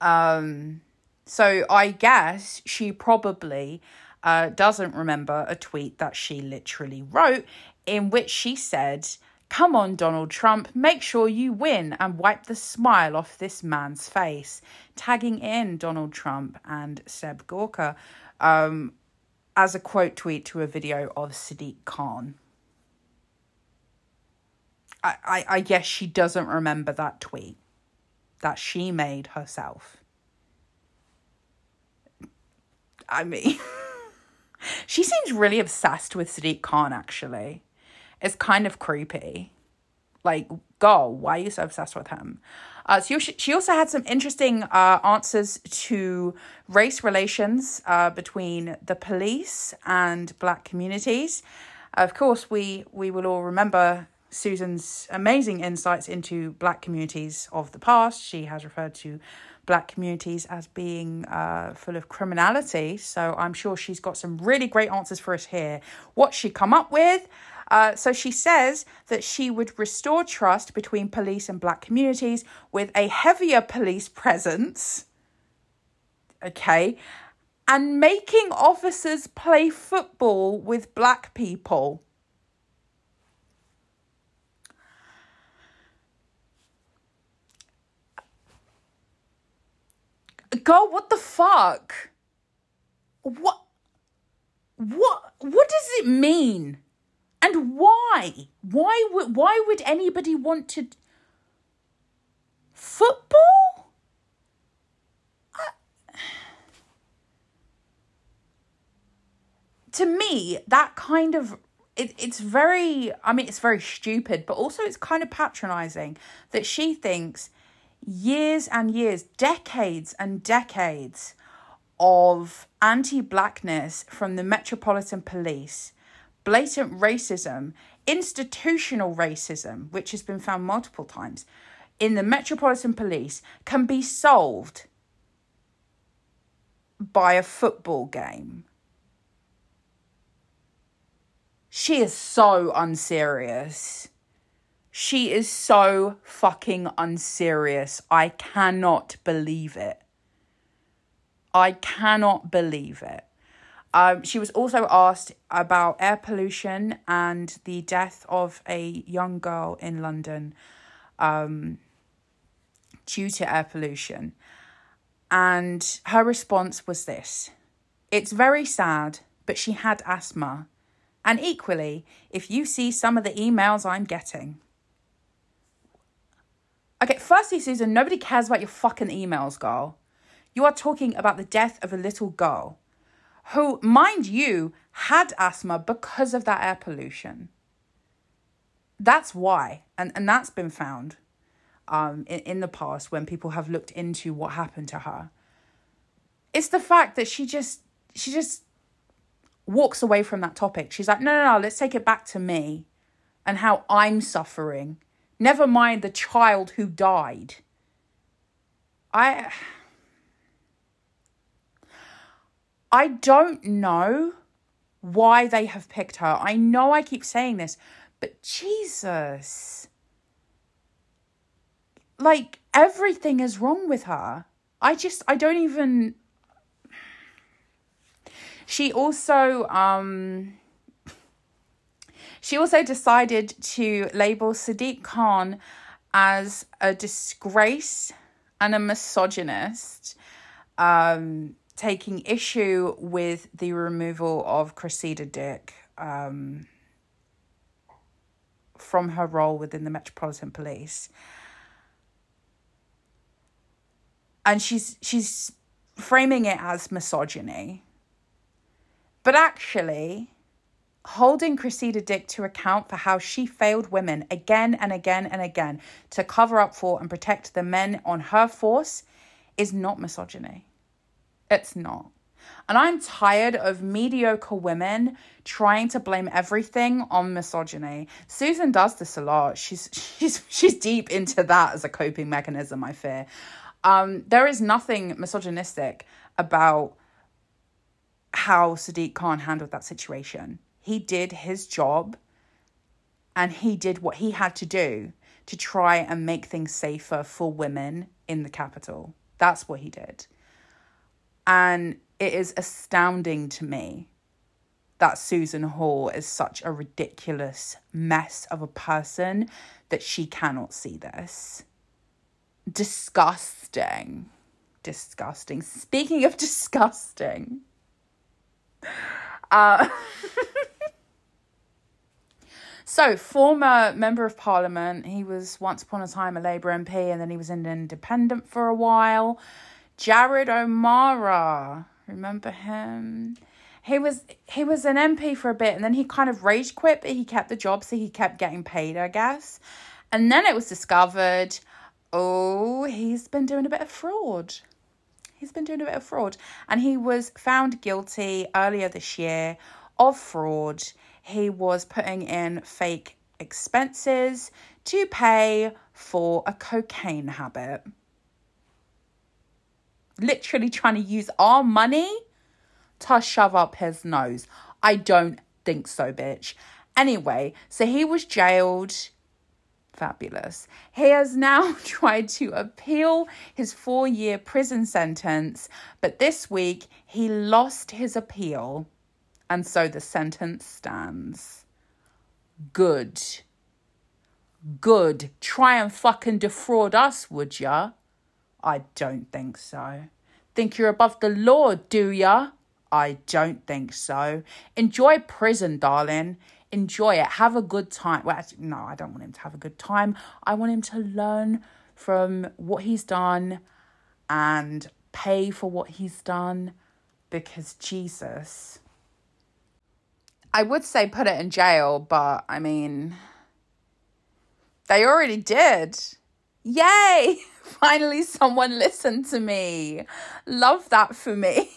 [SPEAKER 2] Um, so I guess she probably uh, doesn't remember a tweet that she literally wrote in which she said, Come on, Donald Trump, make sure you win and wipe the smile off this man's face. Tagging in Donald Trump and Seb Gorka um, as a quote tweet to a video of Sadiq Khan. I, I, I guess she doesn't remember that tweet that she made herself. I mean, [laughs] she seems really obsessed with Sadiq Khan, actually. It's kind of creepy. Like, girl, why are you so obsessed with him? Uh, so she, also had some interesting uh, answers to race relations uh, between the police and black communities. Of course, we, we will all remember Susan's amazing insights into black communities of the past. She has referred to black communities as being uh, full of criminality. So I'm sure she's got some really great answers for us here. What she come up with? Uh, so she says that she would restore trust between police and black communities with a heavier police presence. Okay. And making officers play football with black people. Girl, what the fuck? What? What? What does it mean? And why? Why would why would anybody want to football? I- to me, that kind of it, it's very I mean it's very stupid, but also it's kind of patronizing that she thinks years and years, decades and decades of anti blackness from the Metropolitan Police, blatant racism, institutional racism, which has been found multiple times in the Metropolitan Police, can be solved by a football game. She is so unserious. She is so fucking unserious. I cannot believe it. I cannot believe it. Um, she was also asked about air pollution and the death of a young girl in London um, due to air pollution. And her response was this It's very sad, but she had asthma. And equally, if you see some of the emails I'm getting, Okay, firstly, Susan, nobody cares about your fucking emails, girl. You are talking about the death of a little girl who, mind you, had asthma because of that air pollution. That's why, and, and that's been found um, in, in the past when people have looked into what happened to her. It's the fact that she just she just walks away from that topic. She's like, no, no, no, let's take it back to me and how I'm suffering Never mind the child who died. I I don't know why they have picked her. I know I keep saying this, but Jesus. Like everything is wrong with her. I just I don't even she also um she also decided to label Sadiq Khan as a disgrace and a misogynist, um, taking issue with the removal of Cressida Dick um, from her role within the Metropolitan Police. And she's she's framing it as misogyny. But actually, holding Cressida Dick to account for how she failed women again and again and again to cover up for and protect the men on her force is not misogyny. It's not. And I'm tired of mediocre women trying to blame everything on misogyny. Susan does this a lot. She's [laughs] she's she's deep into that as a coping mechanism, I fear. Um, there is nothing misogynistic about how Sadiq Khan handled that situation he did his job and he did what he had to do to try and make things safer for women in the capital. That's what he did. And it is astounding to me that Susan Hall is such a ridiculous mess of a person that she cannot see this. Disgusting. Disgusting. Speaking of [laughs] disgusting, uh, [laughs] so, former member of parliament, he was once upon a time a Labour MP and then he was an independent for a while. Jared O'Mara, remember him? He was he was an MP for a bit and then he kind of rage quit, but he kept the job, so he kept getting paid, I guess. And then it was discovered, oh, he's been doing a bit of fraud he's been doing a bit of fraud. And he was found guilty earlier this year of fraud. He was putting in fake expenses to pay for a cocaine habit. Literally trying to use our money to shove up his nose. I don't think so, bitch. Anyway, so he was jailed fabulous. He has now [laughs] tried to appeal his four year prison sentence, but this week he lost his appeal, and so the sentence stands. Good. Good. Try and fucking defraud us, would ya? I don't think so. Think you're above the law, do ya? I don't think so. Enjoy prison, darling enjoy it, have a good time. Well, actually, no, I don't want him to have a good time. I want him to learn from what he's done and pay for what he's done because Jesus. I would say put it in jail, but I mean, they already did. Yay! [laughs] Finally, someone listened to me. Love that for me.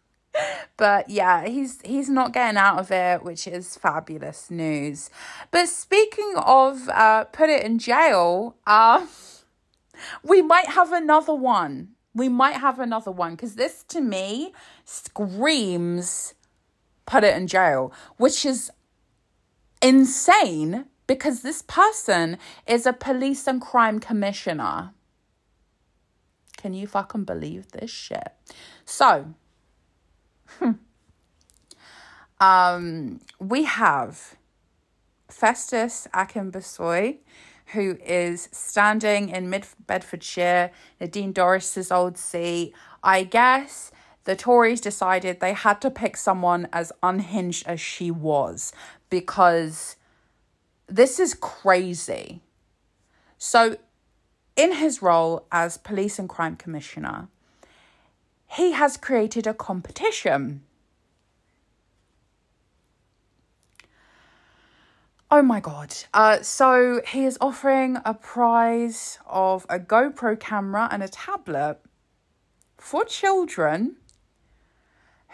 [SPEAKER 2] [laughs] but yeah, he's he's not getting out of it, which is fabulous news. But speaking of uh, put it in jail, uh, [laughs] we might have another one. We might have another one because this to me screams put it in jail, which is insane because this person is a police and crime commissioner. Can you fucking believe this shit? So, [laughs] um, we have Festus Akinbusoye, who is standing in Mid Bedfordshire, Nadine Dorries's old seat. I guess the Tories decided they had to pick someone as unhinged as she was because this is crazy. So, in his role as police and crime commissioner, he has created a competition. Oh my god. Uh, so he is offering a prize of a GoPro camera and a tablet for children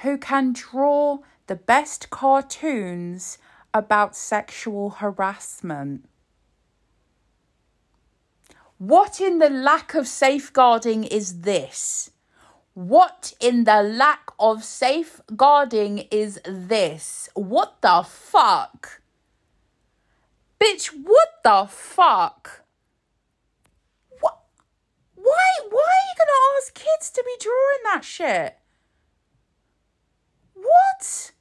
[SPEAKER 2] who can draw the best cartoons about sexual harassment. What in the lack of safeguarding is this? What in the lack of safeguarding is this? What the fuck? Bitch, what the fuck? What? Why? Why are you gonna ask kids to be drawing that shit? What?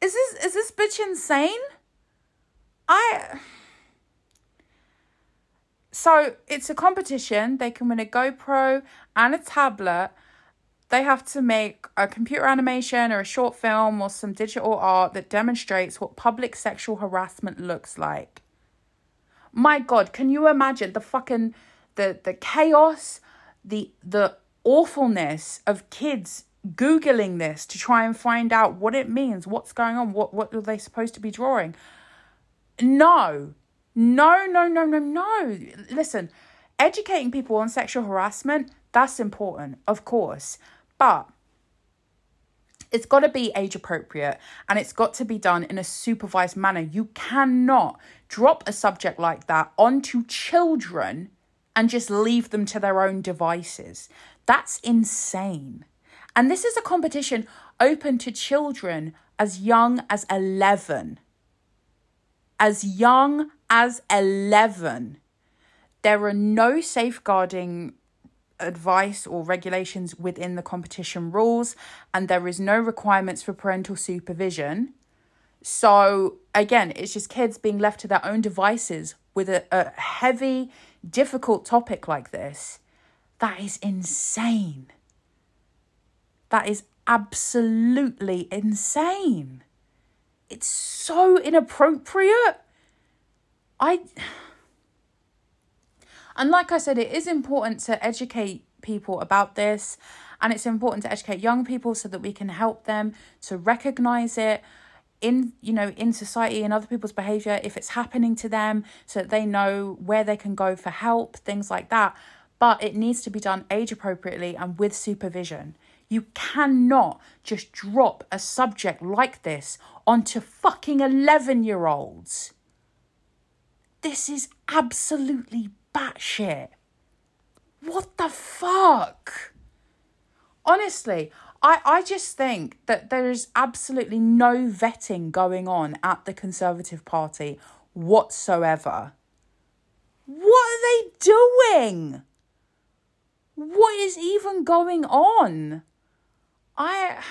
[SPEAKER 2] Is this is this bitch insane? I. So it's a competition. They can win a GoPro and a tablet. They have to make a computer animation or a short film or some digital art that demonstrates what public sexual harassment looks like. My God, can you imagine the fucking the the chaos, the the awfulness of kids googling this to try and find out what it means, what's going on, what what are they supposed to be drawing? No, no, no, no, no, no. Listen, educating people on sexual harassment, that's important, of course. But it's got to be age appropriate and it's got to be done in a supervised manner. You cannot drop a subject like that onto children and just leave them to their own devices. That's insane. And this is a competition open to children as young as 11. As young as 11. There are no safeguarding advice or regulations within the competition rules, and there is no requirements for parental supervision. So, again, it's just kids being left to their own devices with a, a heavy, difficult topic like this. That is insane. That is absolutely insane. It's so inappropriate. I. And like I said, it is important to educate people about this, and it's important to educate young people so that we can help them to recognize it in you know in society and other people's behavior if it's happening to them so that they know where they can go for help things like that but it needs to be done age appropriately and with supervision you cannot just drop a subject like this onto fucking 11 year olds this is absolutely batshit. What the fuck? Honestly, I, I just think that there is absolutely no vetting going on at the Conservative Party whatsoever. What are they doing? What is even going on? I.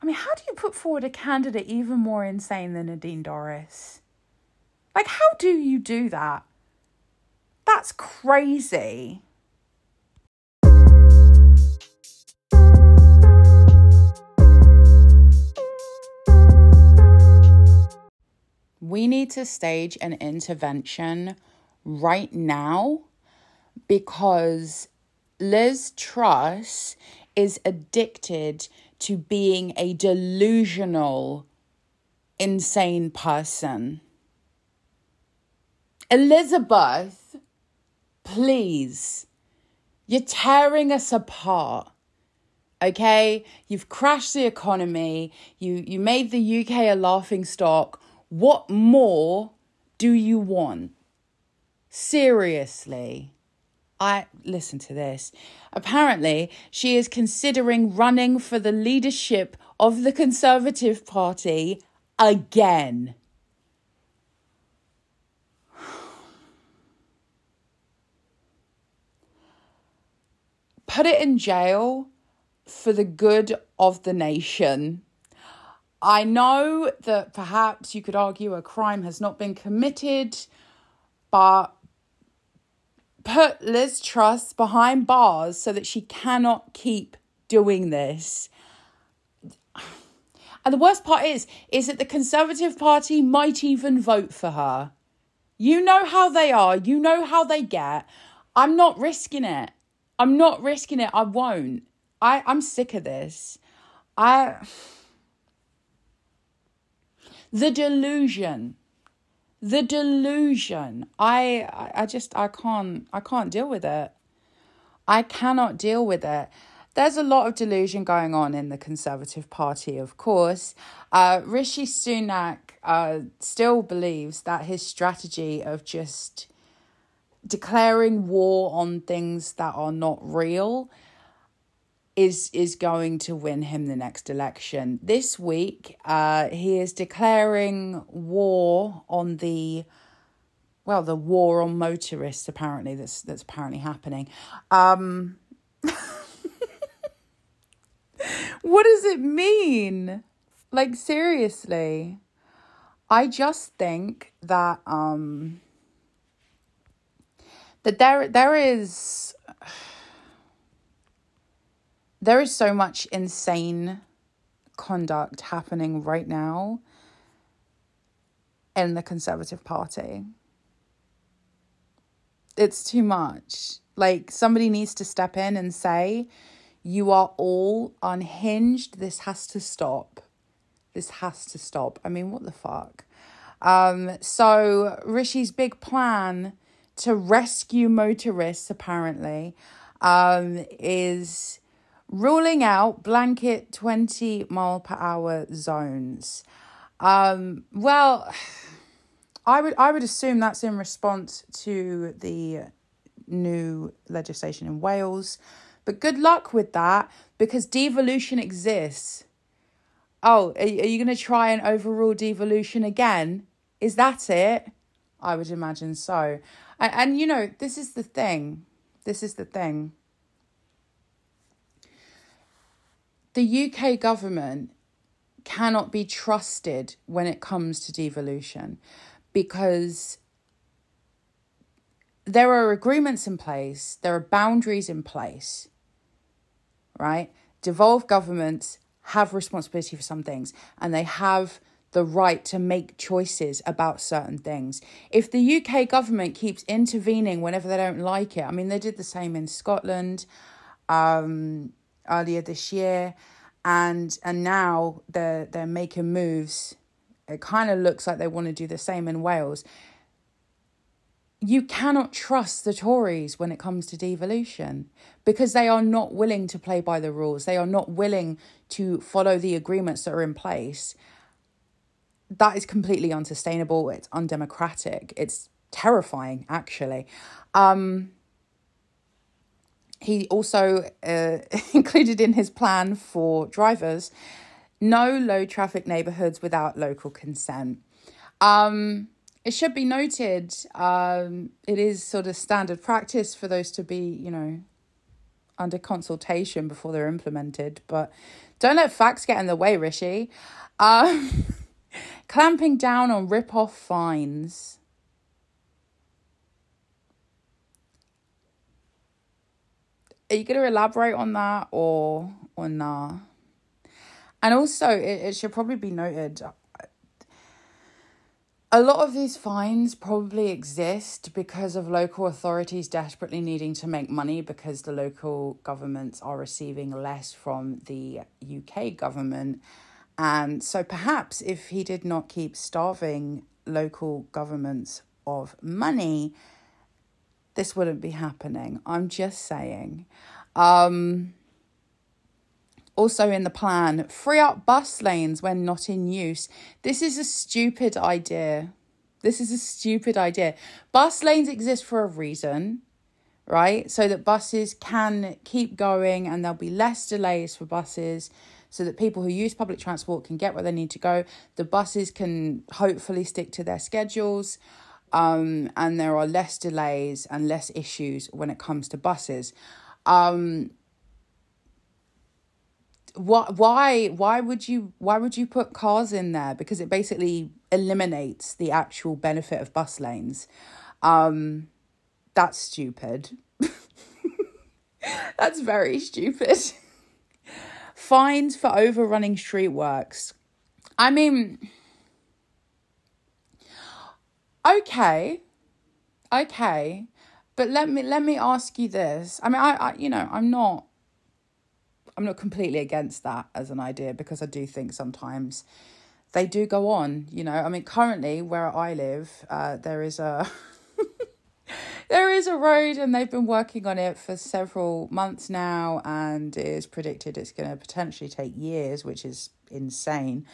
[SPEAKER 2] I mean, how do you put forward a candidate even more insane than Nadine Dorries? Like, how do you do that? That's crazy. We need to stage an intervention right now because Liz Truss is addicted to being a delusional, insane person. Elizabeth, please, you're tearing us apart. Okay, you've crashed the economy. You you made the UK a laughing stock. What more do you want? Seriously. I listen to this. Apparently, she is considering running for the leadership of the Conservative Party again. Put it in jail for the good of the nation. I know that perhaps you could argue a crime has not been committed, but put Liz Truss behind bars so that she cannot keep doing this. And the worst part is, is that the Conservative Party might even vote for her. You know how they are, you know how they get. I'm not risking it. I'm not risking it. I won't. I, I'm sick of this. I [sighs] the delusion the delusion. I, I just i can't i can't deal with it. I cannot deal with it. There's a lot of delusion going on in the conservative party of course. Uh, rishi sunak uh, still believes that his strategy of just declaring war on things that are not real is is going to win him the next election. This week, uh, he is declaring war on the well, the war on motorists. Apparently, that's that's apparently happening. Um, [laughs] what does it mean? Like seriously, I just think that um that there there is there is so much insane conduct happening right now in the Conservative Party. It's too much. Like, somebody needs to step in and say, You are all unhinged. This has to stop. This has to stop. I mean, what the fuck? Um, so, Rishi's big plan to rescue motorists, apparently, um, is ruling out blanket 20 mile per hour zones. Um, well, [sighs] I would I would assume that's in response to the new legislation in Wales. But good luck with that because devolution exists. Oh, are, are you going to try and overrule devolution again? Is that it? I would imagine so. And, and you know, this is the thing. This is the thing. The UK government cannot be trusted when it comes to devolution because there are agreements in place, there are boundaries in place, right? Devolved governments have responsibility for some things and they have the right to make choices about certain things. If the UK government keeps intervening whenever they don't like it, I mean, they did the same in Scotland um, earlier this year, and and now they're they're making moves. It kind of looks like they want to do the same in Wales. You cannot trust the Tories when it comes to devolution because they are not willing to play by the rules. They are not willing to follow the agreements that are in place that is completely unsustainable. It's undemocratic. It's terrifying, actually. Um, he also uh, [laughs] included in his plan for drivers no low traffic neighborhoods without local consent. Um, it should be noted, um, it is sort of standard practice for those to be, you know, under consultation before they're implemented. But don't let facts get in the way, Rishi. Um, [laughs] clamping down on rip-off fines. Are you going to elaborate on that or or nah? And also, it, it should probably be noted uh, a lot of these fines probably exist because of local authorities desperately needing to make money because the local governments are receiving less from the UK government. And so perhaps if he did not keep starving local governments of money, this wouldn't be happening. I'm just saying. Um, also, in the plan, free up bus lanes when not in use. This is a stupid idea. This is a stupid idea. Bus lanes exist for a reason, right? So that buses can keep going and there'll be less delays for buses so that people who use public transport can get where they need to go. The buses can hopefully stick to their schedules. Um, and there are less delays and less issues when it comes to buses. Um, why why why would you why would you put cars in there? Because it basically eliminates the actual benefit of bus lanes. Um that's stupid. [laughs] That's very stupid. [laughs] Fines for overrunning street works. I mean okay okay but let me let me ask you this i mean i, I you know i'm not I'm not completely against that as an idea because I do think sometimes they do go on. You know, I mean, currently where I live, uh, there is a [laughs] there is a road, and they've been working on it for several months now, and it is predicted it's going to potentially take years, which is insane.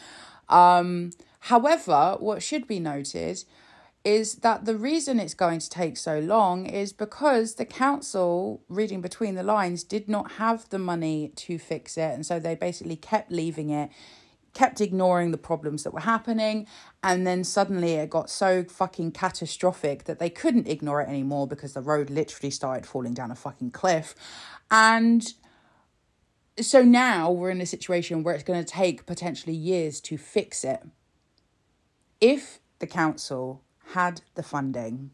[SPEAKER 2] Um, however, what should be noted is that the reason it's going to take so long is because the council, reading between the lines, did not have the money to fix it. And so they basically kept leaving it, kept ignoring the problems that were happening. And then suddenly it got so fucking catastrophic that they couldn't ignore it anymore because the road literally started falling down a fucking cliff. And so now we're in a situation where it's going to take potentially years to fix it. If the council had the funding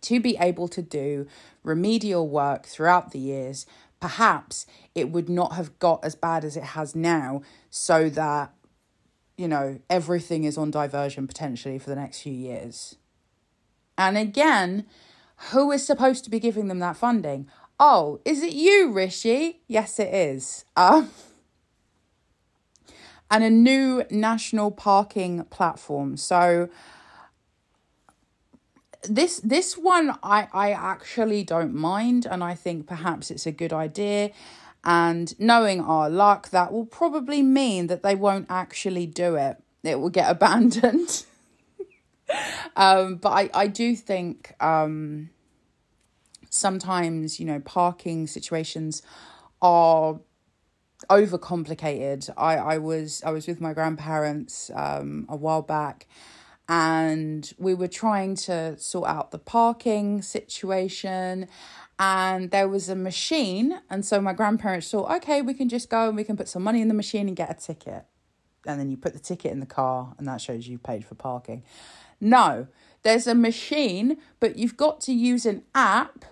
[SPEAKER 2] to be able to do remedial work throughout the years, perhaps it would not have got as bad as it has now, so that, you know, everything is on diversion potentially for the next few years. And again, who is supposed to be giving them that funding? Oh, is it you, Rishi? Yes, it is. Um, and a new national parking platform. So this this one I I actually don't mind and I think perhaps it's a good idea and knowing our luck that will probably mean that they won't actually do it. It will get [laughs] abandoned. um but I I do think um sometimes you know parking situations are overcomplicated. I I was I was with my grandparents um a while back and we were trying to sort out the parking situation and there was a machine and so my grandparents thought okay we can just go and we can put some money in the machine and get a ticket. And then you put the ticket in the car and that shows you paid for parking. No there's a machine but you've got to use an app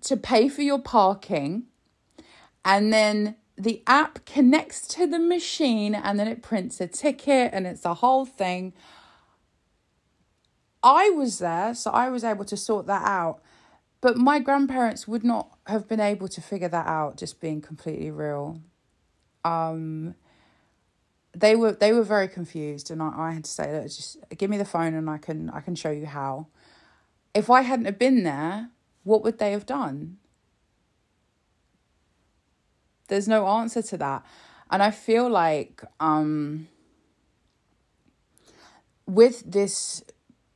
[SPEAKER 2] to pay for your parking and then the app connects to the machine and then it prints a ticket and it's a whole thing I was there, so I was able to sort that out. But my grandparents would not have been able to figure that out, just being completely real. Um they were they were very confused and I, I had to say that just give me the phone and I can I can show you how. If I hadn't have been there, what would they have done? There's no answer to that. And I feel like um with this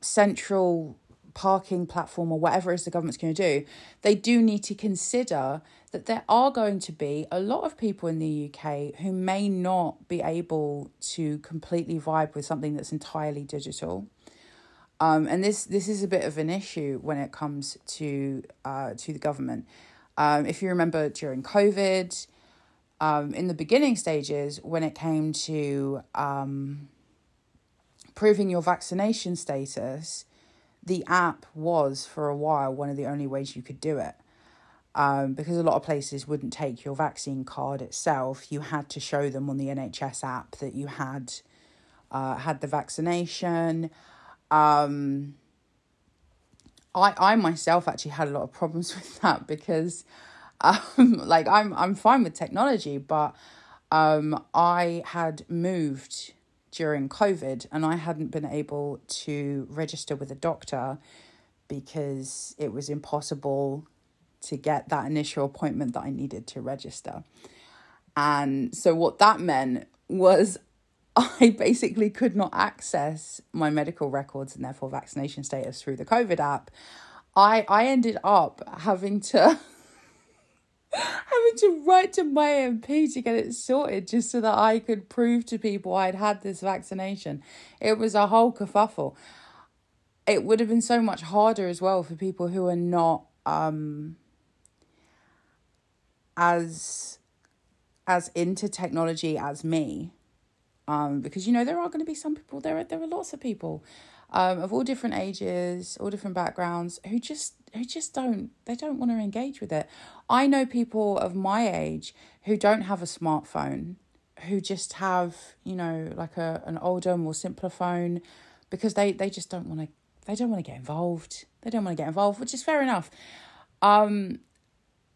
[SPEAKER 2] central parking platform or whatever it is the government's going to do, they do need to consider that there are going to be a lot of people in the UK who may not be able to completely vibe with something that's entirely digital. Um, and this this is a bit of an issue when it comes to uh, to the government. Um, if you remember during COVID, um, in the beginning stages, when it came to um, proving your vaccination status, the app was for a while one of the only ways you could do it. Um, because a lot of places wouldn't take your vaccine card itself, you had to show them on the NHS app that you had uh, had the vaccination. Um, I I myself actually had a lot of problems [laughs] with that because, um, like I'm I'm fine with technology, but um, I had moved during COVID, and I hadn't been able to register with a doctor because it was impossible to get that initial appointment that I needed to register. And so, what that meant was [laughs] I basically could not access my medical records and therefore vaccination status through the COVID app. I, I ended up having to [laughs] having to write to my MP to get it sorted just so that I could prove to people I'd had this vaccination. It was a whole kerfuffle. It would have been so much harder as well for people who are not um as as into technology as me. Um, because you know there are going to be some people there. Are, there are lots of people um, of all different ages, all different backgrounds, who just who just don't they don't want to engage with it. I know people of my age who don't have a smartphone, who just have you know like a an older, more simpler phone, because they they just don't want to they don't want to get involved. They don't want to get involved, which is fair enough. Um,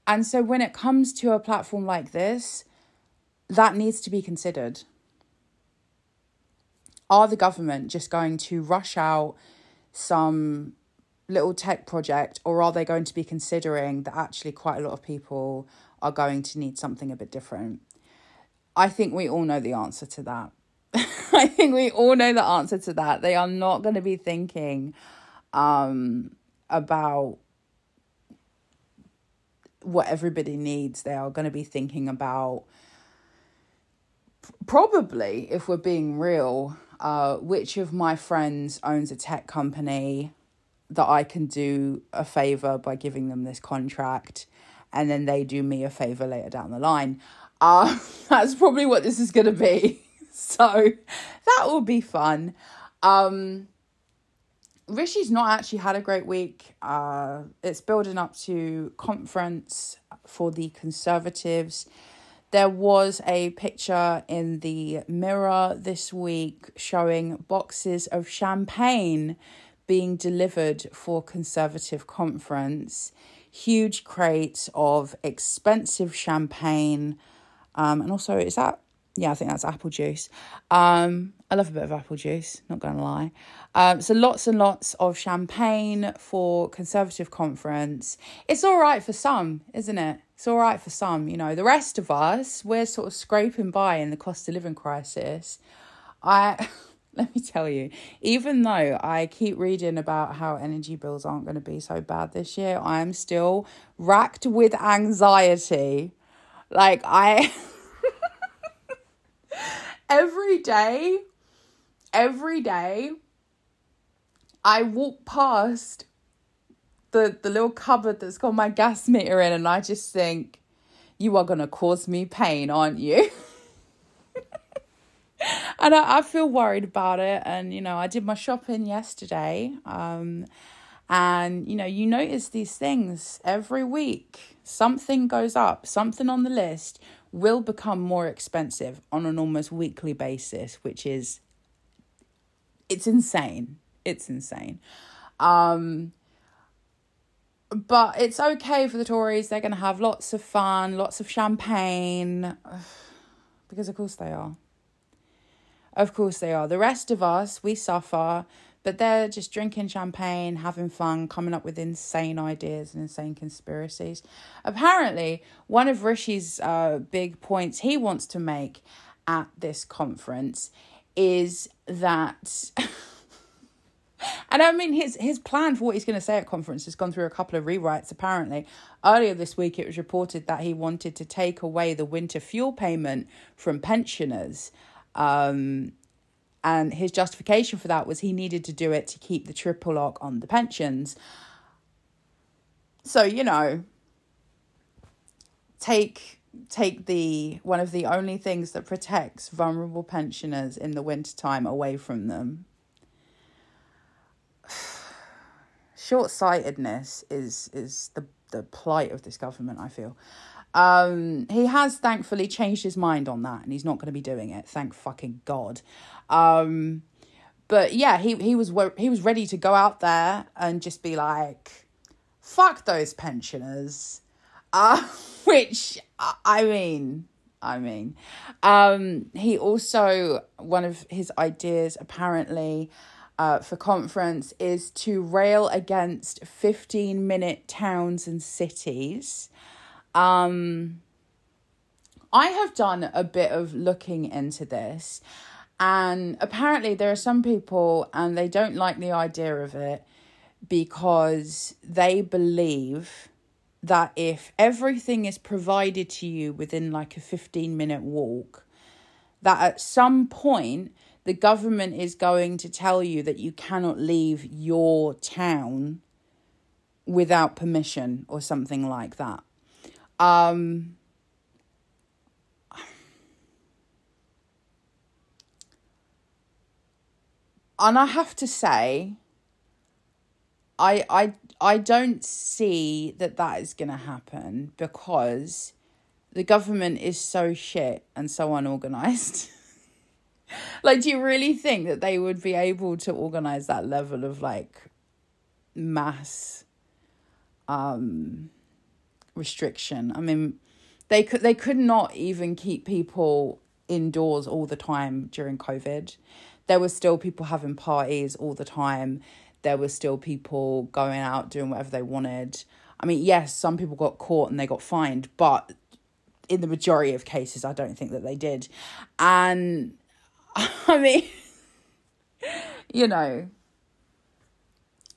[SPEAKER 2] and so when it comes to a platform like this, that needs to be considered are the government just going to rush out some little tech project or are they going to be considering that actually quite a lot of people are going to need something a bit different? I think we all know the answer to that. [laughs] I think we all know the answer to that. They are not going to be thinking um, about what everybody needs. They are going to be thinking about probably, if we're being real, uh, which of my friends owns a tech company that I can do a favor by giving them this contract, and then they do me a favor later down the line. Uh, [laughs] that's probably what this is going to be. [laughs] So that will be fun. Um, Rishi's not actually had a great week. Uh, it's building up to conference for the Conservatives. There was a picture in the mirror this week showing boxes of champagne being delivered for Conservative conference. Huge crates of expensive champagne. Um, and also, is that yeah, I think that's apple juice. Um, I love a bit of apple juice, not gonna lie. Um, so lots and lots of champagne for Conservative conference. It's all right for some, isn't it? It's all right for some. You know, the rest of us, we're sort of scraping by in the cost of living crisis. I [laughs] let me tell you, even though I keep reading about how energy bills aren't going to be so bad this year, I am still racked with anxiety. Like I. [laughs] every day, every day, I walk past the the little cupboard that's got my gas meter in, and I just think, you are gonna cause me pain, aren't you? [laughs] and I, I feel worried about it. And you know, I did my shopping yesterday. Um, and you know, you notice these things every week. Something goes up, something on the list will become more expensive on an almost weekly basis, which is it's insane. It's insane. Um but it's okay for the Tories. They're going to have lots of fun, lots of champagne [sighs] because of course they are. Of course they are. The rest of us, we suffer but they're just drinking champagne, having fun, coming up with insane ideas and insane conspiracies. Apparently, one of Rishi's uh, big points he wants to make at this conference is that. [laughs] And I mean, his his plan for what he's going to say at conference has gone through a couple of rewrites. Apparently, earlier this week it was reported that he wanted to take away the winter fuel payment from pensioners. Um, and his justification for that was he needed to do it to keep the triple lock on the pensions. So, you know, take take the one of the only things that protects vulnerable pensioners in the wintertime away from them. [sighs] Short-sightedness is is the the plight of this government, I feel. Um, he has thankfully changed his mind on that, and he's not going to be doing it. Thank fucking god. Um, but yeah, he he was he was ready to go out there and just be like, "Fuck those pensioners," uh, [laughs] which I mean. I mean, um, he also one of his ideas apparently uh, for conference is to rail against fifteen minute towns and cities. Um, I have done a bit of looking into this, and apparently, there are some people, and they don't like the idea of it because they believe that if everything is provided to you within like a 15 minute walk, that at some point the government is going to tell you that you cannot leave your town without permission or something like that. Um, and I have to say, I I I don't see that that is going to happen because the government is so shit and so unorganized. [laughs] [laughs] like, do you really think that they would be able to organize that level of like mass um restriction? I mean, they could they could not even keep people indoors all the time during COVID there were still people having parties all the time. There were still people going out doing whatever they wanted. I mean, yes, some people got caught and they got fined, but in the majority of cases, I don't think that they did. And [laughs] I mean, you know.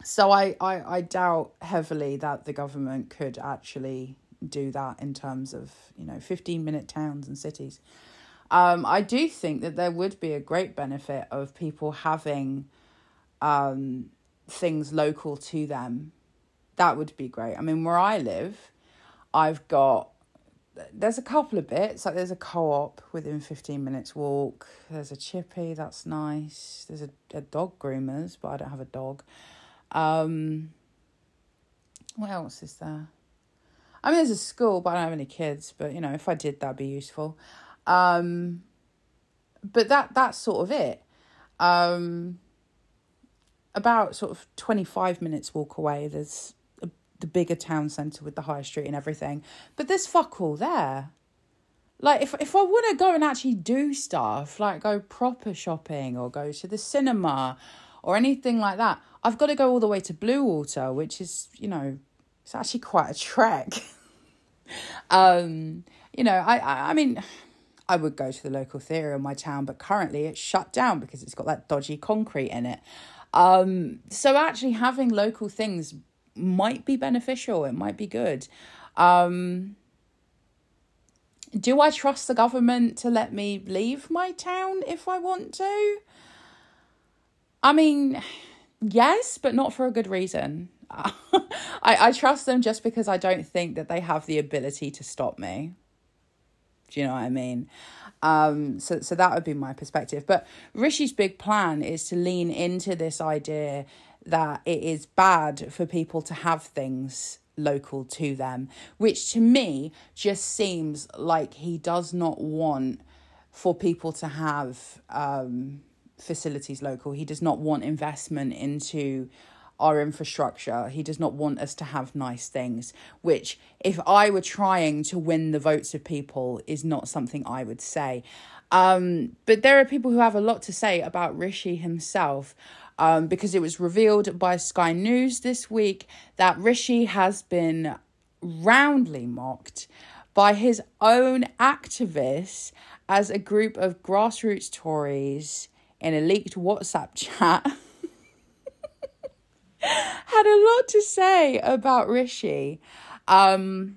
[SPEAKER 2] So I, I, I doubt heavily that the government could actually do that in terms of, you know, 15 minute towns and cities. Um, I do think that there would be a great benefit of people having um, things local to them. That would be great. I mean, where I live, I've got there's a couple of bits like there's a co-op within 15 minutes walk there's a chippy that's nice there's a, a dog groomers but i don't have a dog. Um what else is there? I mean there's a school but i don't have any kids but you know if i did that'd be useful. Um but that that's sort of it. Um about sort of 25 minutes walk away there's the bigger town centre with the high street and everything. But there's fuck all there. Like if if I want to go and actually do stuff like go proper shopping or go to the cinema or anything like that I've got to go all the way to Bluewater which is you know it's actually quite a trek. [laughs] Um you know I, I I mean I would go to the local theatre in my town but currently it's shut down because it's got that dodgy concrete in it. Um so actually having local things might be beneficial it might be good um do I trust the government to let me leave my town if I want to? I mean, yes, but not for a good reason. [laughs] I, I trust them just because I don't think that they have the ability to stop me. Do you know what I mean? Um, so, so that would be my perspective. But Rishi's big plan is to lean into this idea that it is bad for people to have things local to them, which to me just seems like he does not want for people to have um, facilities local. He does not want investment into our infrastructure. He does not want us to have nice things, which, if I were trying to win the votes of people, is not something I would say. Um, but there are people who have a lot to say about Rishi himself um, because it was revealed by Sky News this week that Rishi has been roundly mocked by his own activists as a group of grassroots Tories in a leaked WhatsApp chat. [laughs] had a lot to say about Rishi. Um,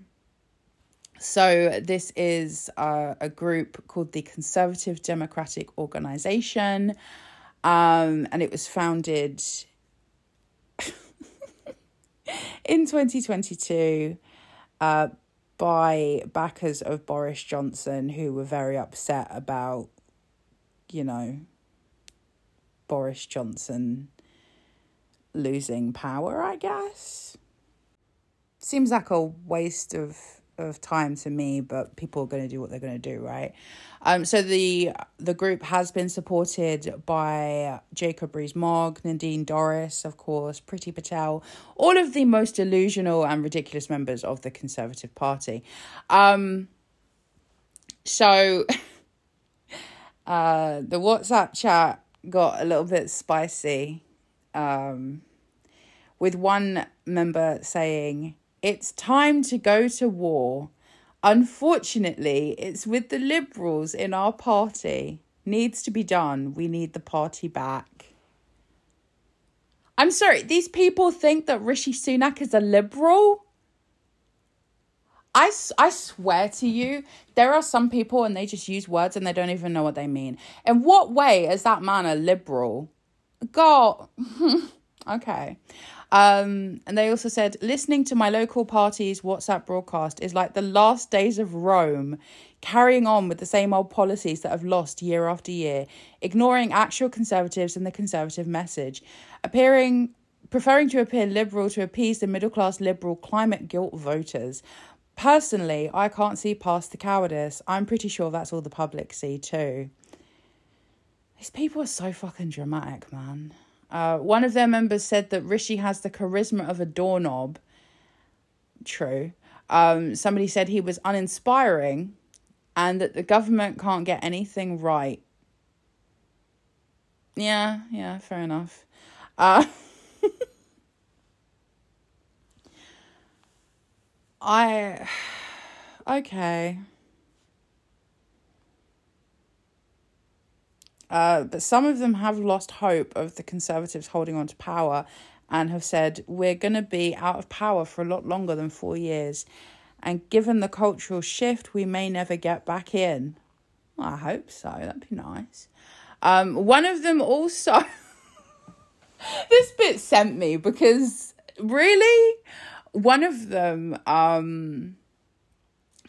[SPEAKER 2] so this is uh, a group called the Conservative Democratic Organization, um, and it was founded [laughs] in 2022 uh, by backers of Boris Johnson who were very upset about, you know, Boris Johnson losing power, I guess. Seems like a waste of of time to me, but people are going to do what they're going to do, right? Um, so the the group has been supported by Jacob Rees-Mogg, Nadine Dorries, of course, Priti Patel, all of the most delusional and ridiculous members of the Conservative Party. Um, so [laughs] uh, the WhatsApp chat got a little bit spicy. Um, with one member saying, It's time to go to war. Unfortunately, it's with the Liberals in our party. Needs to be done. We need the party back. I'm sorry, these people think that Rishi Sunak is a Liberal? I, I swear to you, there are some people and they just use words and they don't even know what they mean. In what way is that man a Liberal? God. [laughs] okay. Um, and they also said, listening to my local party's WhatsApp broadcast is like the last days of Rome, carrying on with the same old policies that have lost year after year, ignoring actual conservatives and the conservative message, appearing preferring to appear liberal to appease the middle class liberal climate guilt voters. Personally, I can't see past the cowardice. I'm pretty sure that's all the public see too. These people are so fucking dramatic, man. Uh, one of their members said that Rishi has the charisma of a doorknob. True. Um, somebody said he was uninspiring and that the government can't get anything right. Yeah, yeah, fair enough. Uh, [laughs] I. [sighs] Okay. Uh, but some of them have lost hope of the Conservatives holding on to power and have said, we're going to be out of power for a lot longer than four years. And given the cultural shift, we may never get back in. Well, I hope so. That'd be nice. Um, one of them also. [laughs] this bit sent me because really, one of them um,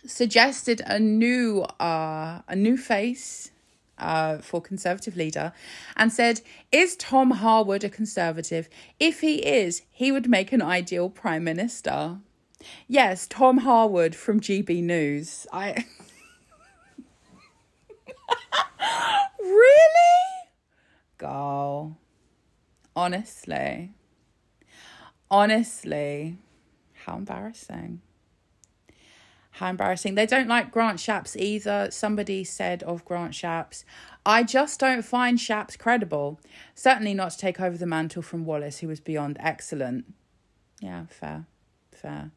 [SPEAKER 2] suggested a new uh, a new face uh, for Conservative leader and said, Is Tom Harwood a Conservative? If he is, he would make an ideal Prime Minister. Yes, Tom Harwood from GB News. I. [laughs] really? Girl. Honestly. Honestly. How embarrassing. How embarrassing. They don't like Grant Shapps either. Somebody said of Grant Shapps, I just don't find Shapps credible. Certainly not to take over the mantle from Wallace, who was beyond excellent. Yeah, fair. Fair.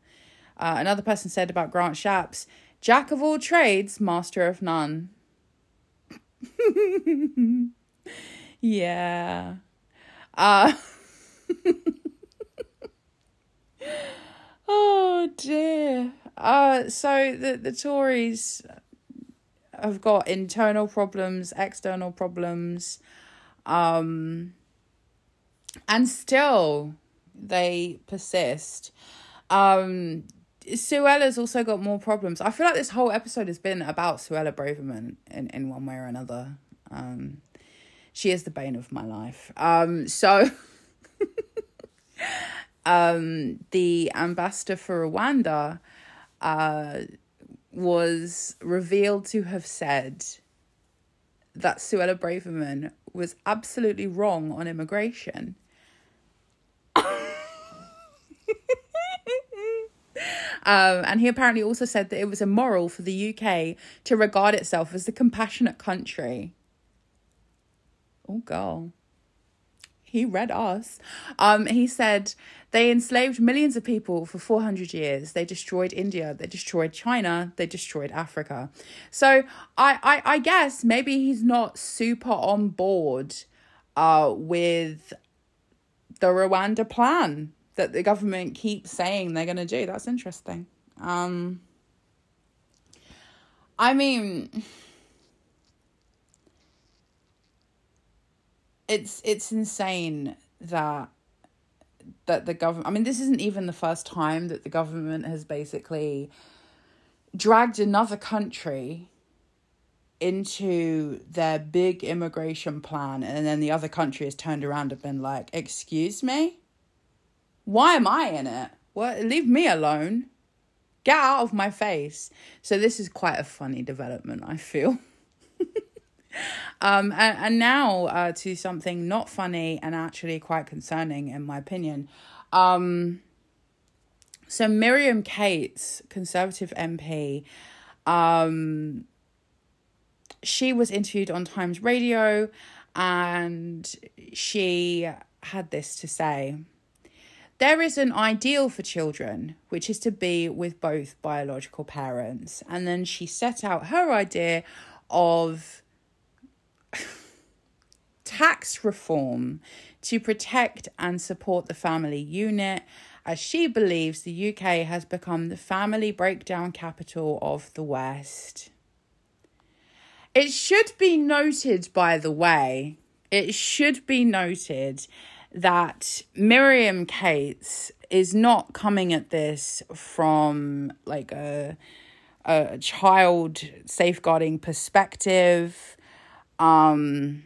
[SPEAKER 2] Uh, another person said about Grant Shapps, Jack of all trades, master of none. [laughs] yeah. Uh, [laughs] oh dear. Uh, so the, the Tories have got internal problems, external problems, um, and still they persist. Um, Suella's also got more problems. I feel like this whole episode has been about Suella Braverman in, in one way or another. Um, she is the bane of my life. Um, so [laughs] um, the ambassador for Rwanda uh, was revealed to have said that Suella Braverman was absolutely wrong on immigration. Um, and he apparently also said that it was immoral for the UK to regard itself as the compassionate country. Oh, girl. He read us. Um, he said they enslaved millions of people for 400 years. They destroyed India. They destroyed China. They destroyed Africa. So I, I, I guess maybe he's not super on board uh, with the Rwanda plan that the government keeps saying they're going to do. That's interesting. Um, I mean, it's it's insane that that the government. I mean, this isn't even the first time that the government has basically dragged another country into their big immigration plan and then the other country has turned around and been like excuse me why am I in it? What? Leave me alone. Get out of my face. So this is quite a funny development, I feel. [laughs] [laughs] um, and, and now uh, to something not funny and actually quite concerning, in my opinion. Um, so Miriam Cates, Conservative MP, um, she was interviewed on Times Radio, and she had this to say. There is an ideal for children, which is to be with both biological parents. And then she set out her idea of tax reform to protect and support the family unit, as she believes the UK has become the family breakdown capital of the West. It should be noted, by the way, it should be noted that Miriam Cates is not coming at this from like a a child safeguarding perspective. Um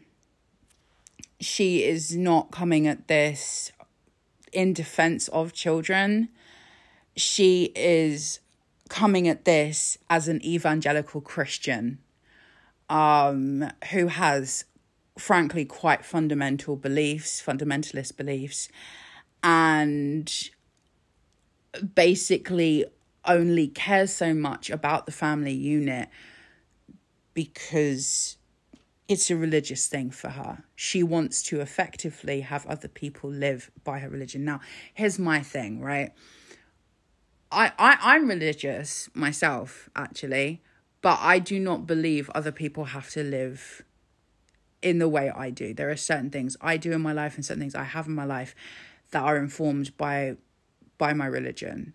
[SPEAKER 2] she is not coming at this in defense of children. She is coming at this as an evangelical Christian um who has frankly quite fundamental beliefs, fundamentalist beliefs, and basically only cares so much about the family unit because it's a religious thing for her. She wants to effectively have other people live by her religion. Now, here's my thing, right? I, I I'm religious myself, actually, but I do not believe other people have to live in the way I do. There are certain things I do in my life and certain things I have in my life that are informed by by my religion.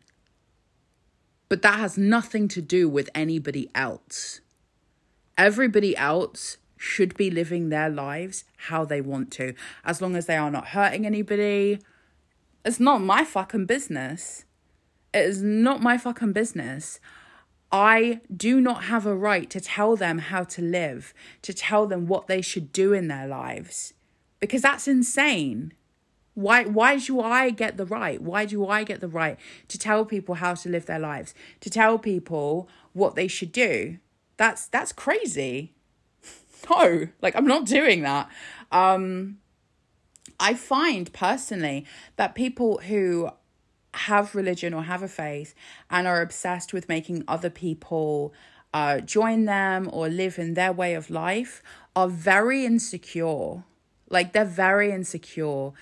[SPEAKER 2] But that has nothing to do with anybody else. Everybody else should be living their lives how they want to, as long as they are not hurting anybody. It's not my fucking business. It is not my fucking business. I do not have a right to tell them how to live, to tell them what they should do in their lives, because that's insane. Why why do I get the right? Why do I get the right to tell people how to live their lives? To tell people what they should do? That's that's crazy. No, like I'm not doing that. Um I find personally that people who have religion or have a faith and are obsessed with making other people uh, join them or live in their way of life are very insecure. Like they're very insecure.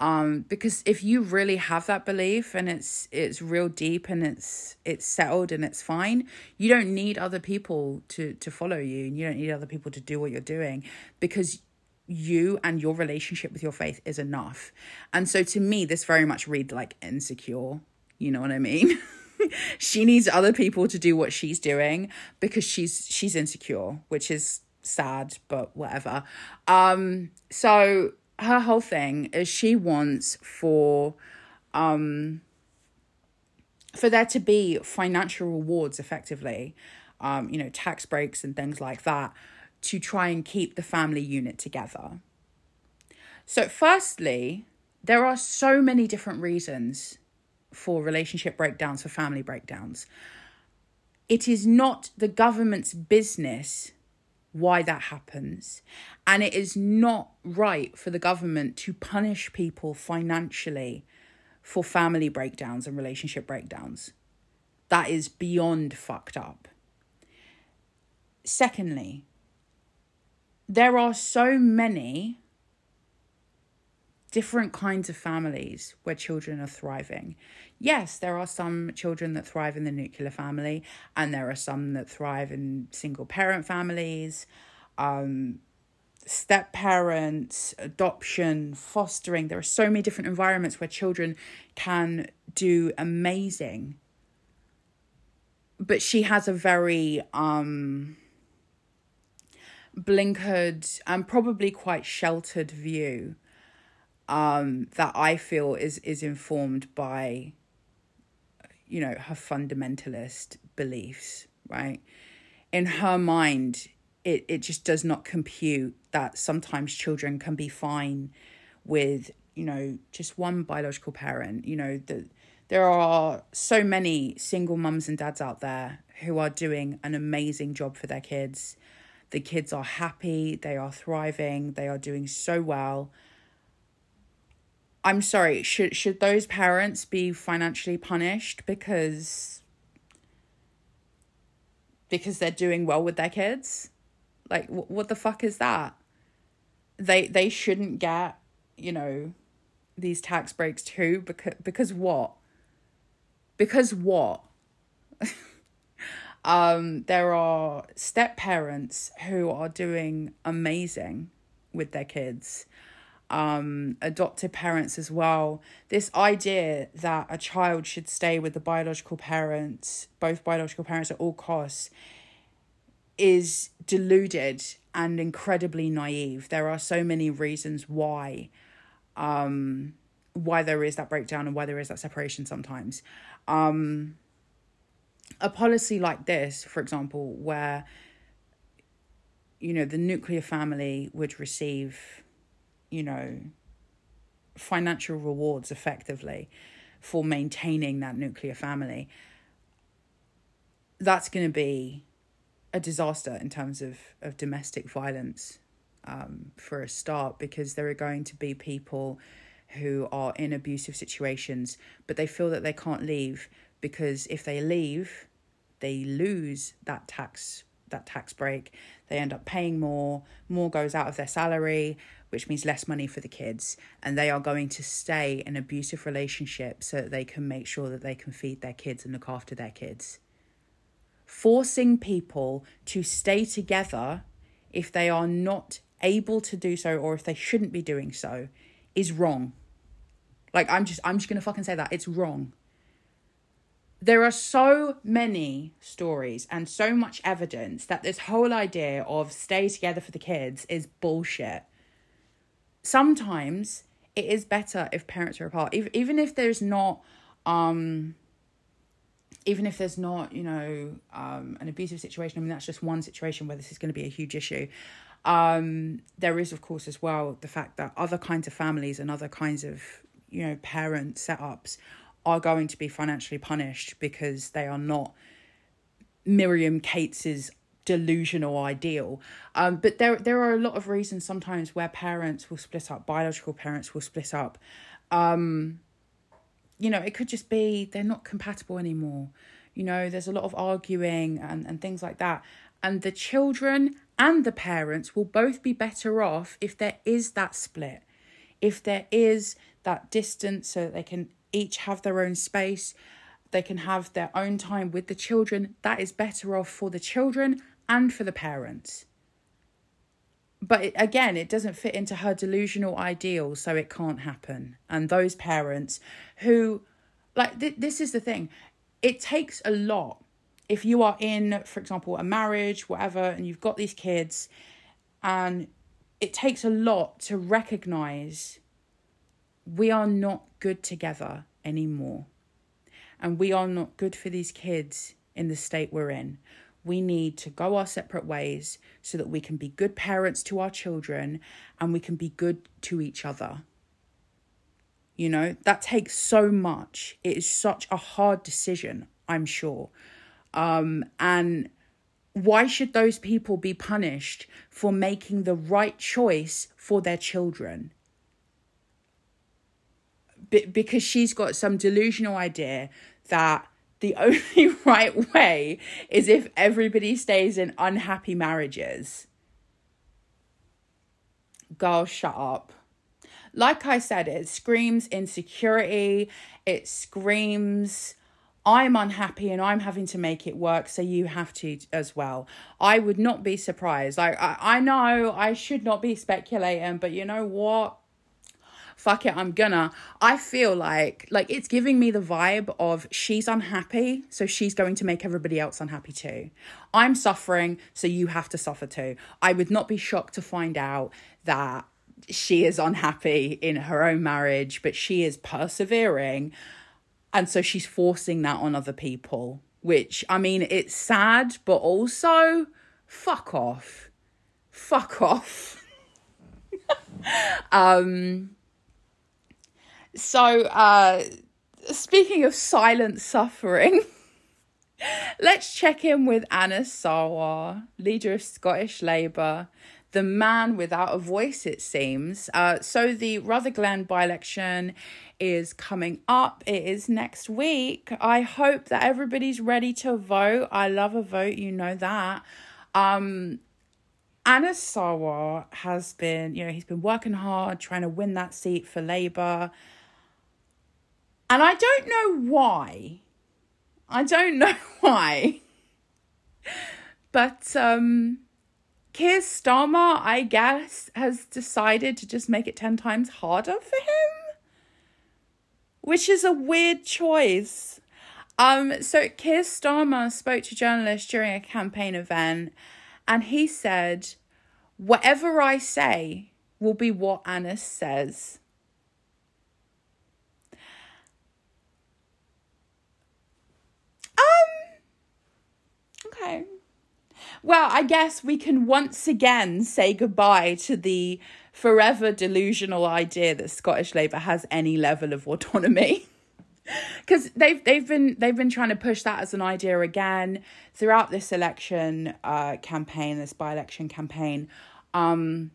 [SPEAKER 2] Um, because if you really have that belief and it's it's real deep and it's it's settled and it's fine, you don't need other people to to follow you and you don't need other people to do what you're doing because you and your relationship with your faith is enough. And so to me, this very much reads like insecure. You know what I mean? [laughs] she needs other people to do what she's doing because she's she's insecure, which is sad, but whatever. Um, so her whole thing is she wants for um for there to be financial rewards effectively um you know tax breaks and things like that to try and keep the family unit together. So firstly there are so many different reasons for relationship breakdowns for family breakdowns. It is not the government's business why that happens. And it is not right for the government to punish people financially for family breakdowns and relationship breakdowns. That is beyond fucked up. Secondly, there are so many different kinds of families where children are thriving. Yes, there are some children that thrive in the nuclear family, and there are some that thrive in single parent families, um, step parents, adoption, fostering. There are so many different environments where children can do amazing. But she has a very um blinkered and probably quite sheltered view um, that I feel is is informed by, you know, her fundamentalist beliefs. Right, in her mind, it it just does not compute that sometimes children can be fine with you know just one biological parent. You know that there are so many single mums and dads out there who are doing an amazing job for their kids. The kids are happy, they are thriving, they are doing so well I'm sorry, should should those parents be financially punished because because they're doing well with their kids? Like wh- what the fuck is that? They they shouldn't get, you know, these tax breaks too because because what? Because what? [laughs] um there are step parents who are doing amazing with their kids um, adoptive parents as well. This idea that a child should stay with the biological parents, both biological parents at all costs, is deluded and incredibly naive. There are so many reasons why um why there is that breakdown and why there is that separation sometimes. Um a policy like this, for example, where you know the nuclear family would receive you know, financial rewards effectively for maintaining that nuclear family, that's going to be a disaster in terms of, of domestic violence um, for a start, because there are going to be people who are in abusive situations, but they feel that they can't leave because if they leave, they lose that tax that tax break. They end up paying more, more goes out of their salary, which means less money for the kids. And they are going to stay in abusive relationships so that they can make sure that they can feed their kids and look after their kids. Forcing people to stay together if they are not able to do so or if they shouldn't be doing so is wrong. Like I'm just I'm just going to fucking say that it's wrong. There are so many stories and so much evidence that this whole idea of stay together for the kids is bullshit. Sometimes it is better if parents are apart. Even if there's not um even if there's not you know um an abusive situation i mean that's just one situation where this is going to be a huge issue. Um there is of course as well the fact that other kinds of families and other kinds of you know parent setups are going to be financially punished because they are not Miriam Cates's delusional ideal. Um, but there there are a lot of reasons sometimes where parents will split up, biological parents will split up. Um, you know, it could just be they're not compatible anymore. You know, there's a lot of arguing and, and things like that. And the children and the parents will both be better off if there is that split, if there is that distance so that they can each have their own space, they can have their own time with the children. That is better off for the children and for the parents. But again, it doesn't fit into her delusional ideals, so it can't happen. And those parents who, like, th- this is the thing, it takes a lot. If you are in, for example, a marriage, whatever, and you've got these kids, and it takes a lot to recognize we are not good together anymore. And we are not good for these kids in the state we're in. We need to go our separate ways so that we can be good parents to our children and we can be good to each other. You know, that takes so much. It is such a hard decision, I'm sure. Um, and why should those people be punished for making the right choice for their children? Be- because she's got some delusional idea that the [laughs] only right way is if everybody stays in unhappy marriages. Girl, shut up. Like I said, it screams insecurity. It screams, I'm unhappy and I'm having to make it work, so you have to as well. I would not be surprised. Like, I, I know I should not be speculating, but you know what? Fuck it, I'm gonna. I feel like like it's giving me the vibe of she's unhappy, so she's going to make everybody else unhappy too. I'm suffering, so you have to suffer too. I would not be shocked to find out that she is unhappy in her own marriage, but she is persevering. And so she's forcing that on other people, which I mean, it's sad, but also fuck off. Fuck off. [laughs] um so, uh, speaking of silent suffering, [laughs] let's check in with Anas Sarwar, leader of Scottish Labour, the man without a voice, it seems. Uh, so, the Rutherglen by election is coming up. It is next week. I hope that everybody's ready to vote. I love a vote, you know that. Um, Anas Sarwar has been, you know, he's been working hard trying to win that seat for Labour. And I don't know why. I don't [laughs] know why. But um Keir Starmer, I guess, has decided to just make it 10 times harder for him. Which is a weird choice. Um, so Keir Starmer spoke to journalists during a campaign event and he said, Whatever I say will be what Anas says. Okay. Well, I guess we can once again say goodbye to the forever delusional idea that Scottish Labour has any level of autonomy. [laughs] Because they've they've been they've been trying to push that as an idea again throughout this election uh, campaign, this by-election campaign, um,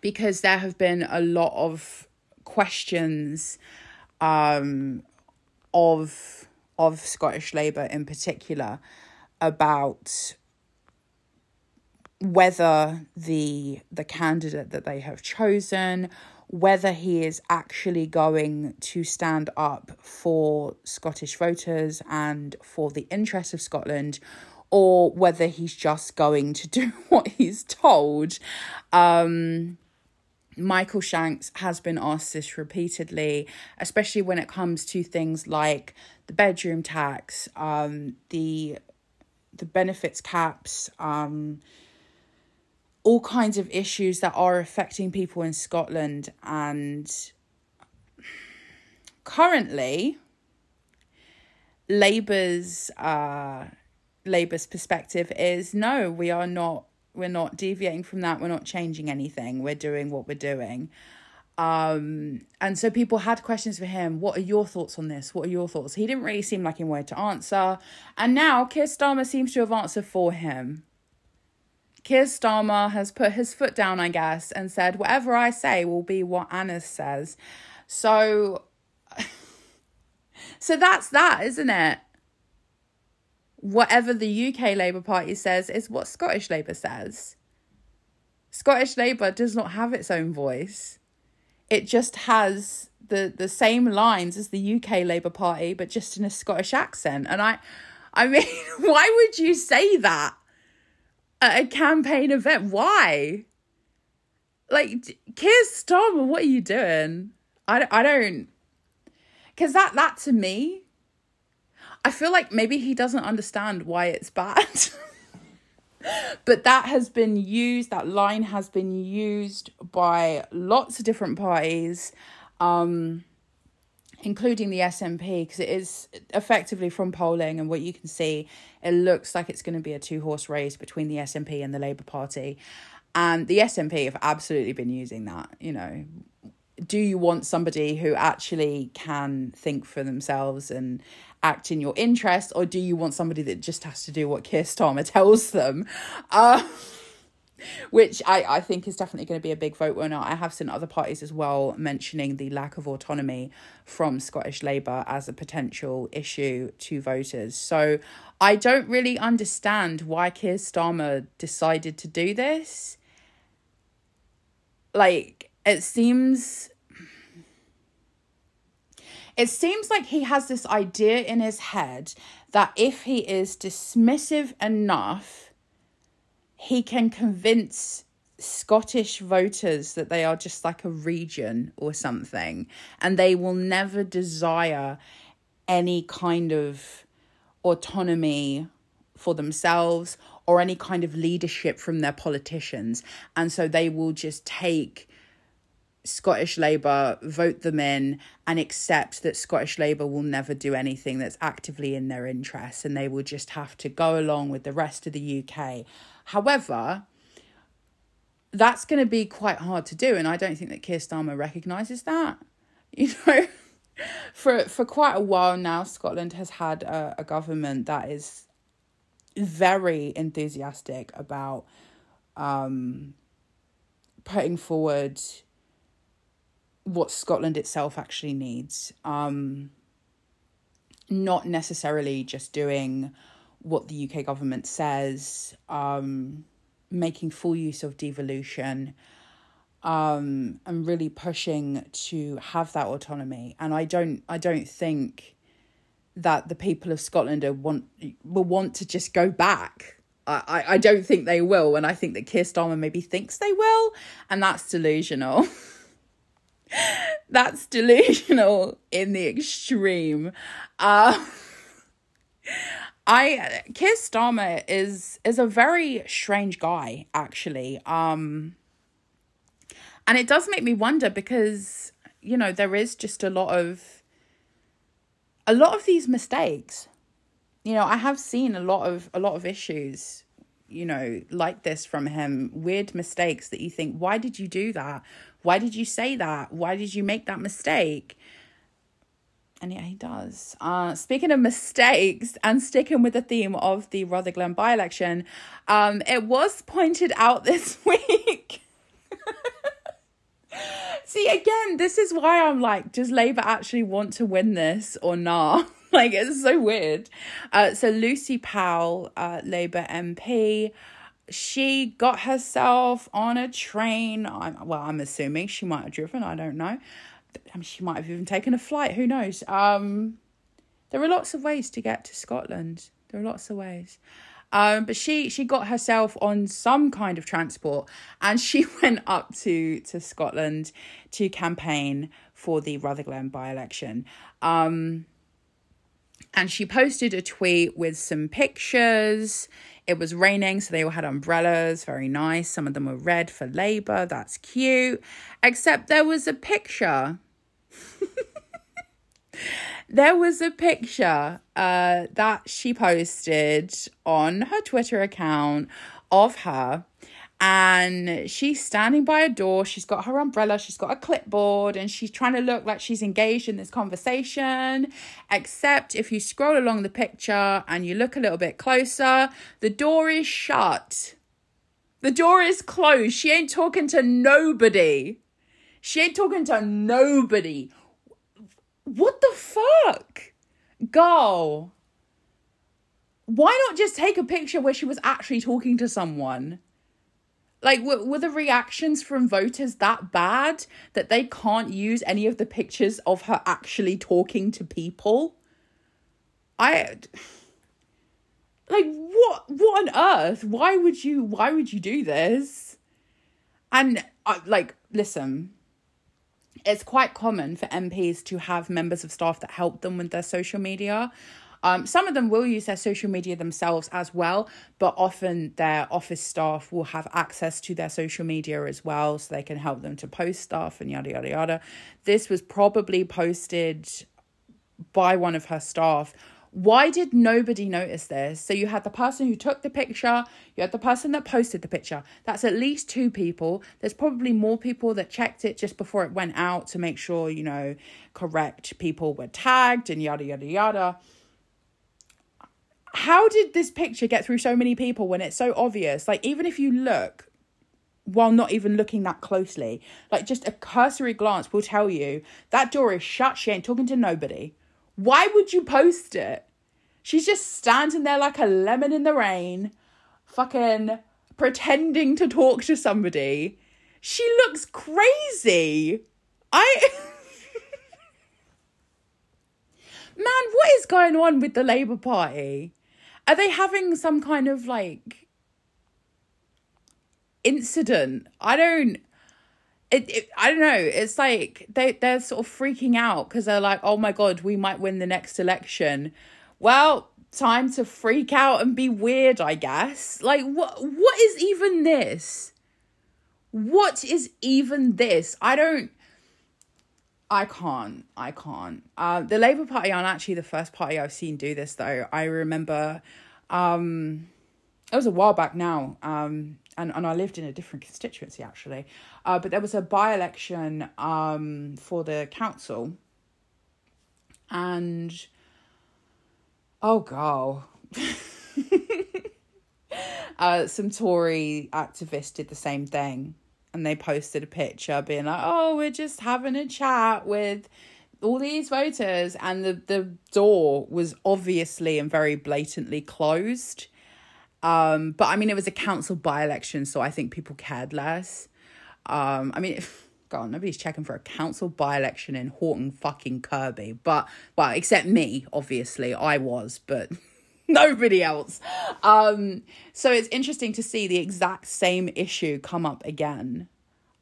[SPEAKER 2] because there have been a lot of questions um, of of Scottish Labour in particular about whether the the candidate that they have chosen whether he is actually going to stand up for Scottish voters and for the interests of Scotland or whether he's just going to do [laughs] what he's told. Um, Michael Shanks has been asked this repeatedly, especially when it comes to things like the bedroom tax, um, the the benefits caps, um, all kinds of issues that are affecting people in Scotland. And currently, Labour's uh, Labour's perspective is no, we are not. We're not deviating from that. We're not changing anything. We're doing what we're doing. Um, and so people had questions for him. What are your thoughts on this? What are your thoughts? He didn't really seem like he wanted to answer. And now Keir Starmer seems to have answered for him. Keir Starmer has put his foot down, I guess, and said, whatever I say will be what Anas says. So, [laughs] so that's that, isn't it? Whatever the UK Labour Party says is what Scottish Labour says. Scottish Labour does not have its own voice. It just has the the same lines as the UK Labour Party, but just in a Scottish accent. And I, I mean, [laughs] why would you say that at a campaign event? Why? Like, Keir Starmer, what are you doing? I I don't, because that that to me, I feel like maybe he doesn't understand why it's [laughs] bad. But that has been used that line has been used by lots of different parties um including the SNP because it is effectively from polling and what you can see it looks like it's going to be a two horse race between the SNP and the Labour Party. And the SNP have absolutely been using that you know. Do you want somebody who actually can think for themselves and act in your interest, or do you want somebody that just has to do what Keir Starmer [laughs] tells them? Uh, which I, I think is definitely going to be a big vote winner. I have seen other parties as well mentioning the lack of autonomy from Scottish Labour as a potential issue to voters. So I don't really understand why Keir Starmer decided to do this. Like, it seems it seems like he has this idea in his head that if he is dismissive enough, he can convince Scottish voters that they are just like a region or something, and they will never desire any kind of autonomy for themselves or any kind of leadership from their politicians. And so they will just take Scottish Labour, vote them in, and accept that Scottish Labour will never do anything that's actively in their interests and they will just have to go along with the rest of the UK. However, that's going to be quite hard to do, and I don't think that Keir Starmer recognises that. [laughs] You know, for for quite a while now, Scotland has had a, a government that is very enthusiastic about um, putting forward what Scotland itself actually needs. Um, not necessarily just doing what the UK government says, um, making full use of devolution, um, and really pushing to have that autonomy. And I don't, I don't think that the people of Scotland are want will want to just go back. I, I don't think they will, and I think that Keir Starmer maybe thinks they will, and that's delusional. [laughs] [laughs] That's delusional in the extreme. Uh, I Keir Starmer is is a very strange guy, actually. Um, and it does make me wonder because you know there is just a lot of a lot of these mistakes. You know, I have seen a lot of a lot of issues you know, like this from him, weird mistakes that you think, why did you do that? Why did you say that? Why did you make that mistake? And yeah, he does. Uh, speaking of mistakes and sticking with the theme of the Rutherglen by election, um, it was pointed out [laughs] this week. [laughs] See, again, this is why I'm like, does Labour actually want to win this or not? [laughs] [laughs] like, it's so weird. Uh, so, Lucy Powell, uh, Labour MP, she got herself on a train. I'm, well, I'm assuming she might have driven. I don't know. I mean, she might have even taken a flight. Who knows? Um, there are lots of ways to get to Scotland. There are lots of ways. Um, but she she got herself on some kind of transport and she [laughs] went up to to Scotland to campaign for the Rutherglen by election. Um, and she posted a tweet with some pictures. It was raining, so they all had umbrellas, very nice. Some of them were red for Labour, that's cute. Except there was a picture. [laughs] there was a picture uh, that she posted on her Twitter account of her and she's standing by a door. She's got her umbrella, she's got a clipboard, and she's trying to look like she's engaged in this conversation. Except if you scroll along the picture and you look a little bit closer, the door is shut. The door is closed. She ain't talking to nobody. She ain't talking to nobody. What the fuck? Go. Why not just take a picture where she was actually talking to someone? Like, were, were the reactions from voters that bad that they can't use any of the pictures of her actually talking to people? I like what what on earth? Why would you why would you do this? And uh, like listen it's quite common for MPs to have members of staff that help them with their social media um, some of them will use their social media themselves as well, but often their office staff will have access to their social media as well, so they can help them to post stuff and yada, yada, yada. This was probably posted by one of her staff. Why did nobody notice this? So you had the person who took the picture, you had the person that posted the picture. That's at least two people. There's probably more people that checked it just before it went out to make sure, you know, correct people were tagged and yada, yada, yada how did this picture get through so many people when it's so obvious? Like, even if you look while not even looking that closely, like just a cursory glance will tell you that door is shut. She ain't talking to nobody. Why would you post it? She's just standing there like a lemon in the rain, fucking pretending to talk to somebody. She looks crazy. I. [laughs] Man, what is going on with the Labour Party? Are they having some kind of like incident? I don't. It, it I don't know. It's like they they're sort of freaking out because they're like, oh my god, we might win the next election. Well, time to freak out and be weird, I guess. Like what what is even this? What is even this? I don't I can't. I can't. Uh, the Labour Party aren't actually the first party I've seen do this, though. I remember um, it was a while back now, um, and, and I lived in a different constituency actually. Uh, but there was a by election um, for the council, and oh, god. [laughs] uh, some Tory activists did the same thing and they posted a picture being like, "Oh, we're just having a chat with all these voters," and the the door was obviously and very blatantly closed. Um, but I mean, it was a council by election, so I think people cared less. Um, I mean. [laughs] God, nobody's checking for a council by election in Horton fucking Kirby But, well, except me, obviously. I was, but [laughs] [laughs] nobody else. Um, so it's interesting to see the exact same issue come up again.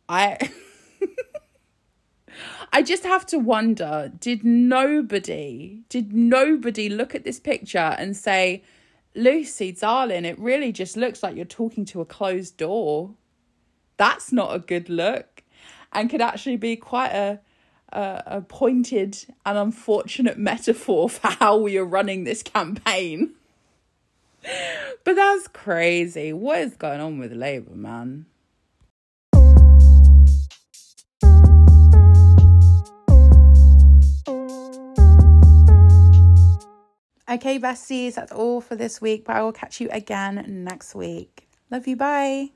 [SPEAKER 2] I [laughs] I just have to wonder, did nobody, did nobody look at this picture and say, Lucy, darling, it really just looks like you're talking to a closed door. That's not a good look. And could actually be quite a a, a pointed and unfortunate [laughs] metaphor for how we are running this campaign. [laughs] but that's crazy. What is going on with Labour, man? Okay, besties, that's all for this week, but I will catch you again next week. Love you. Bye.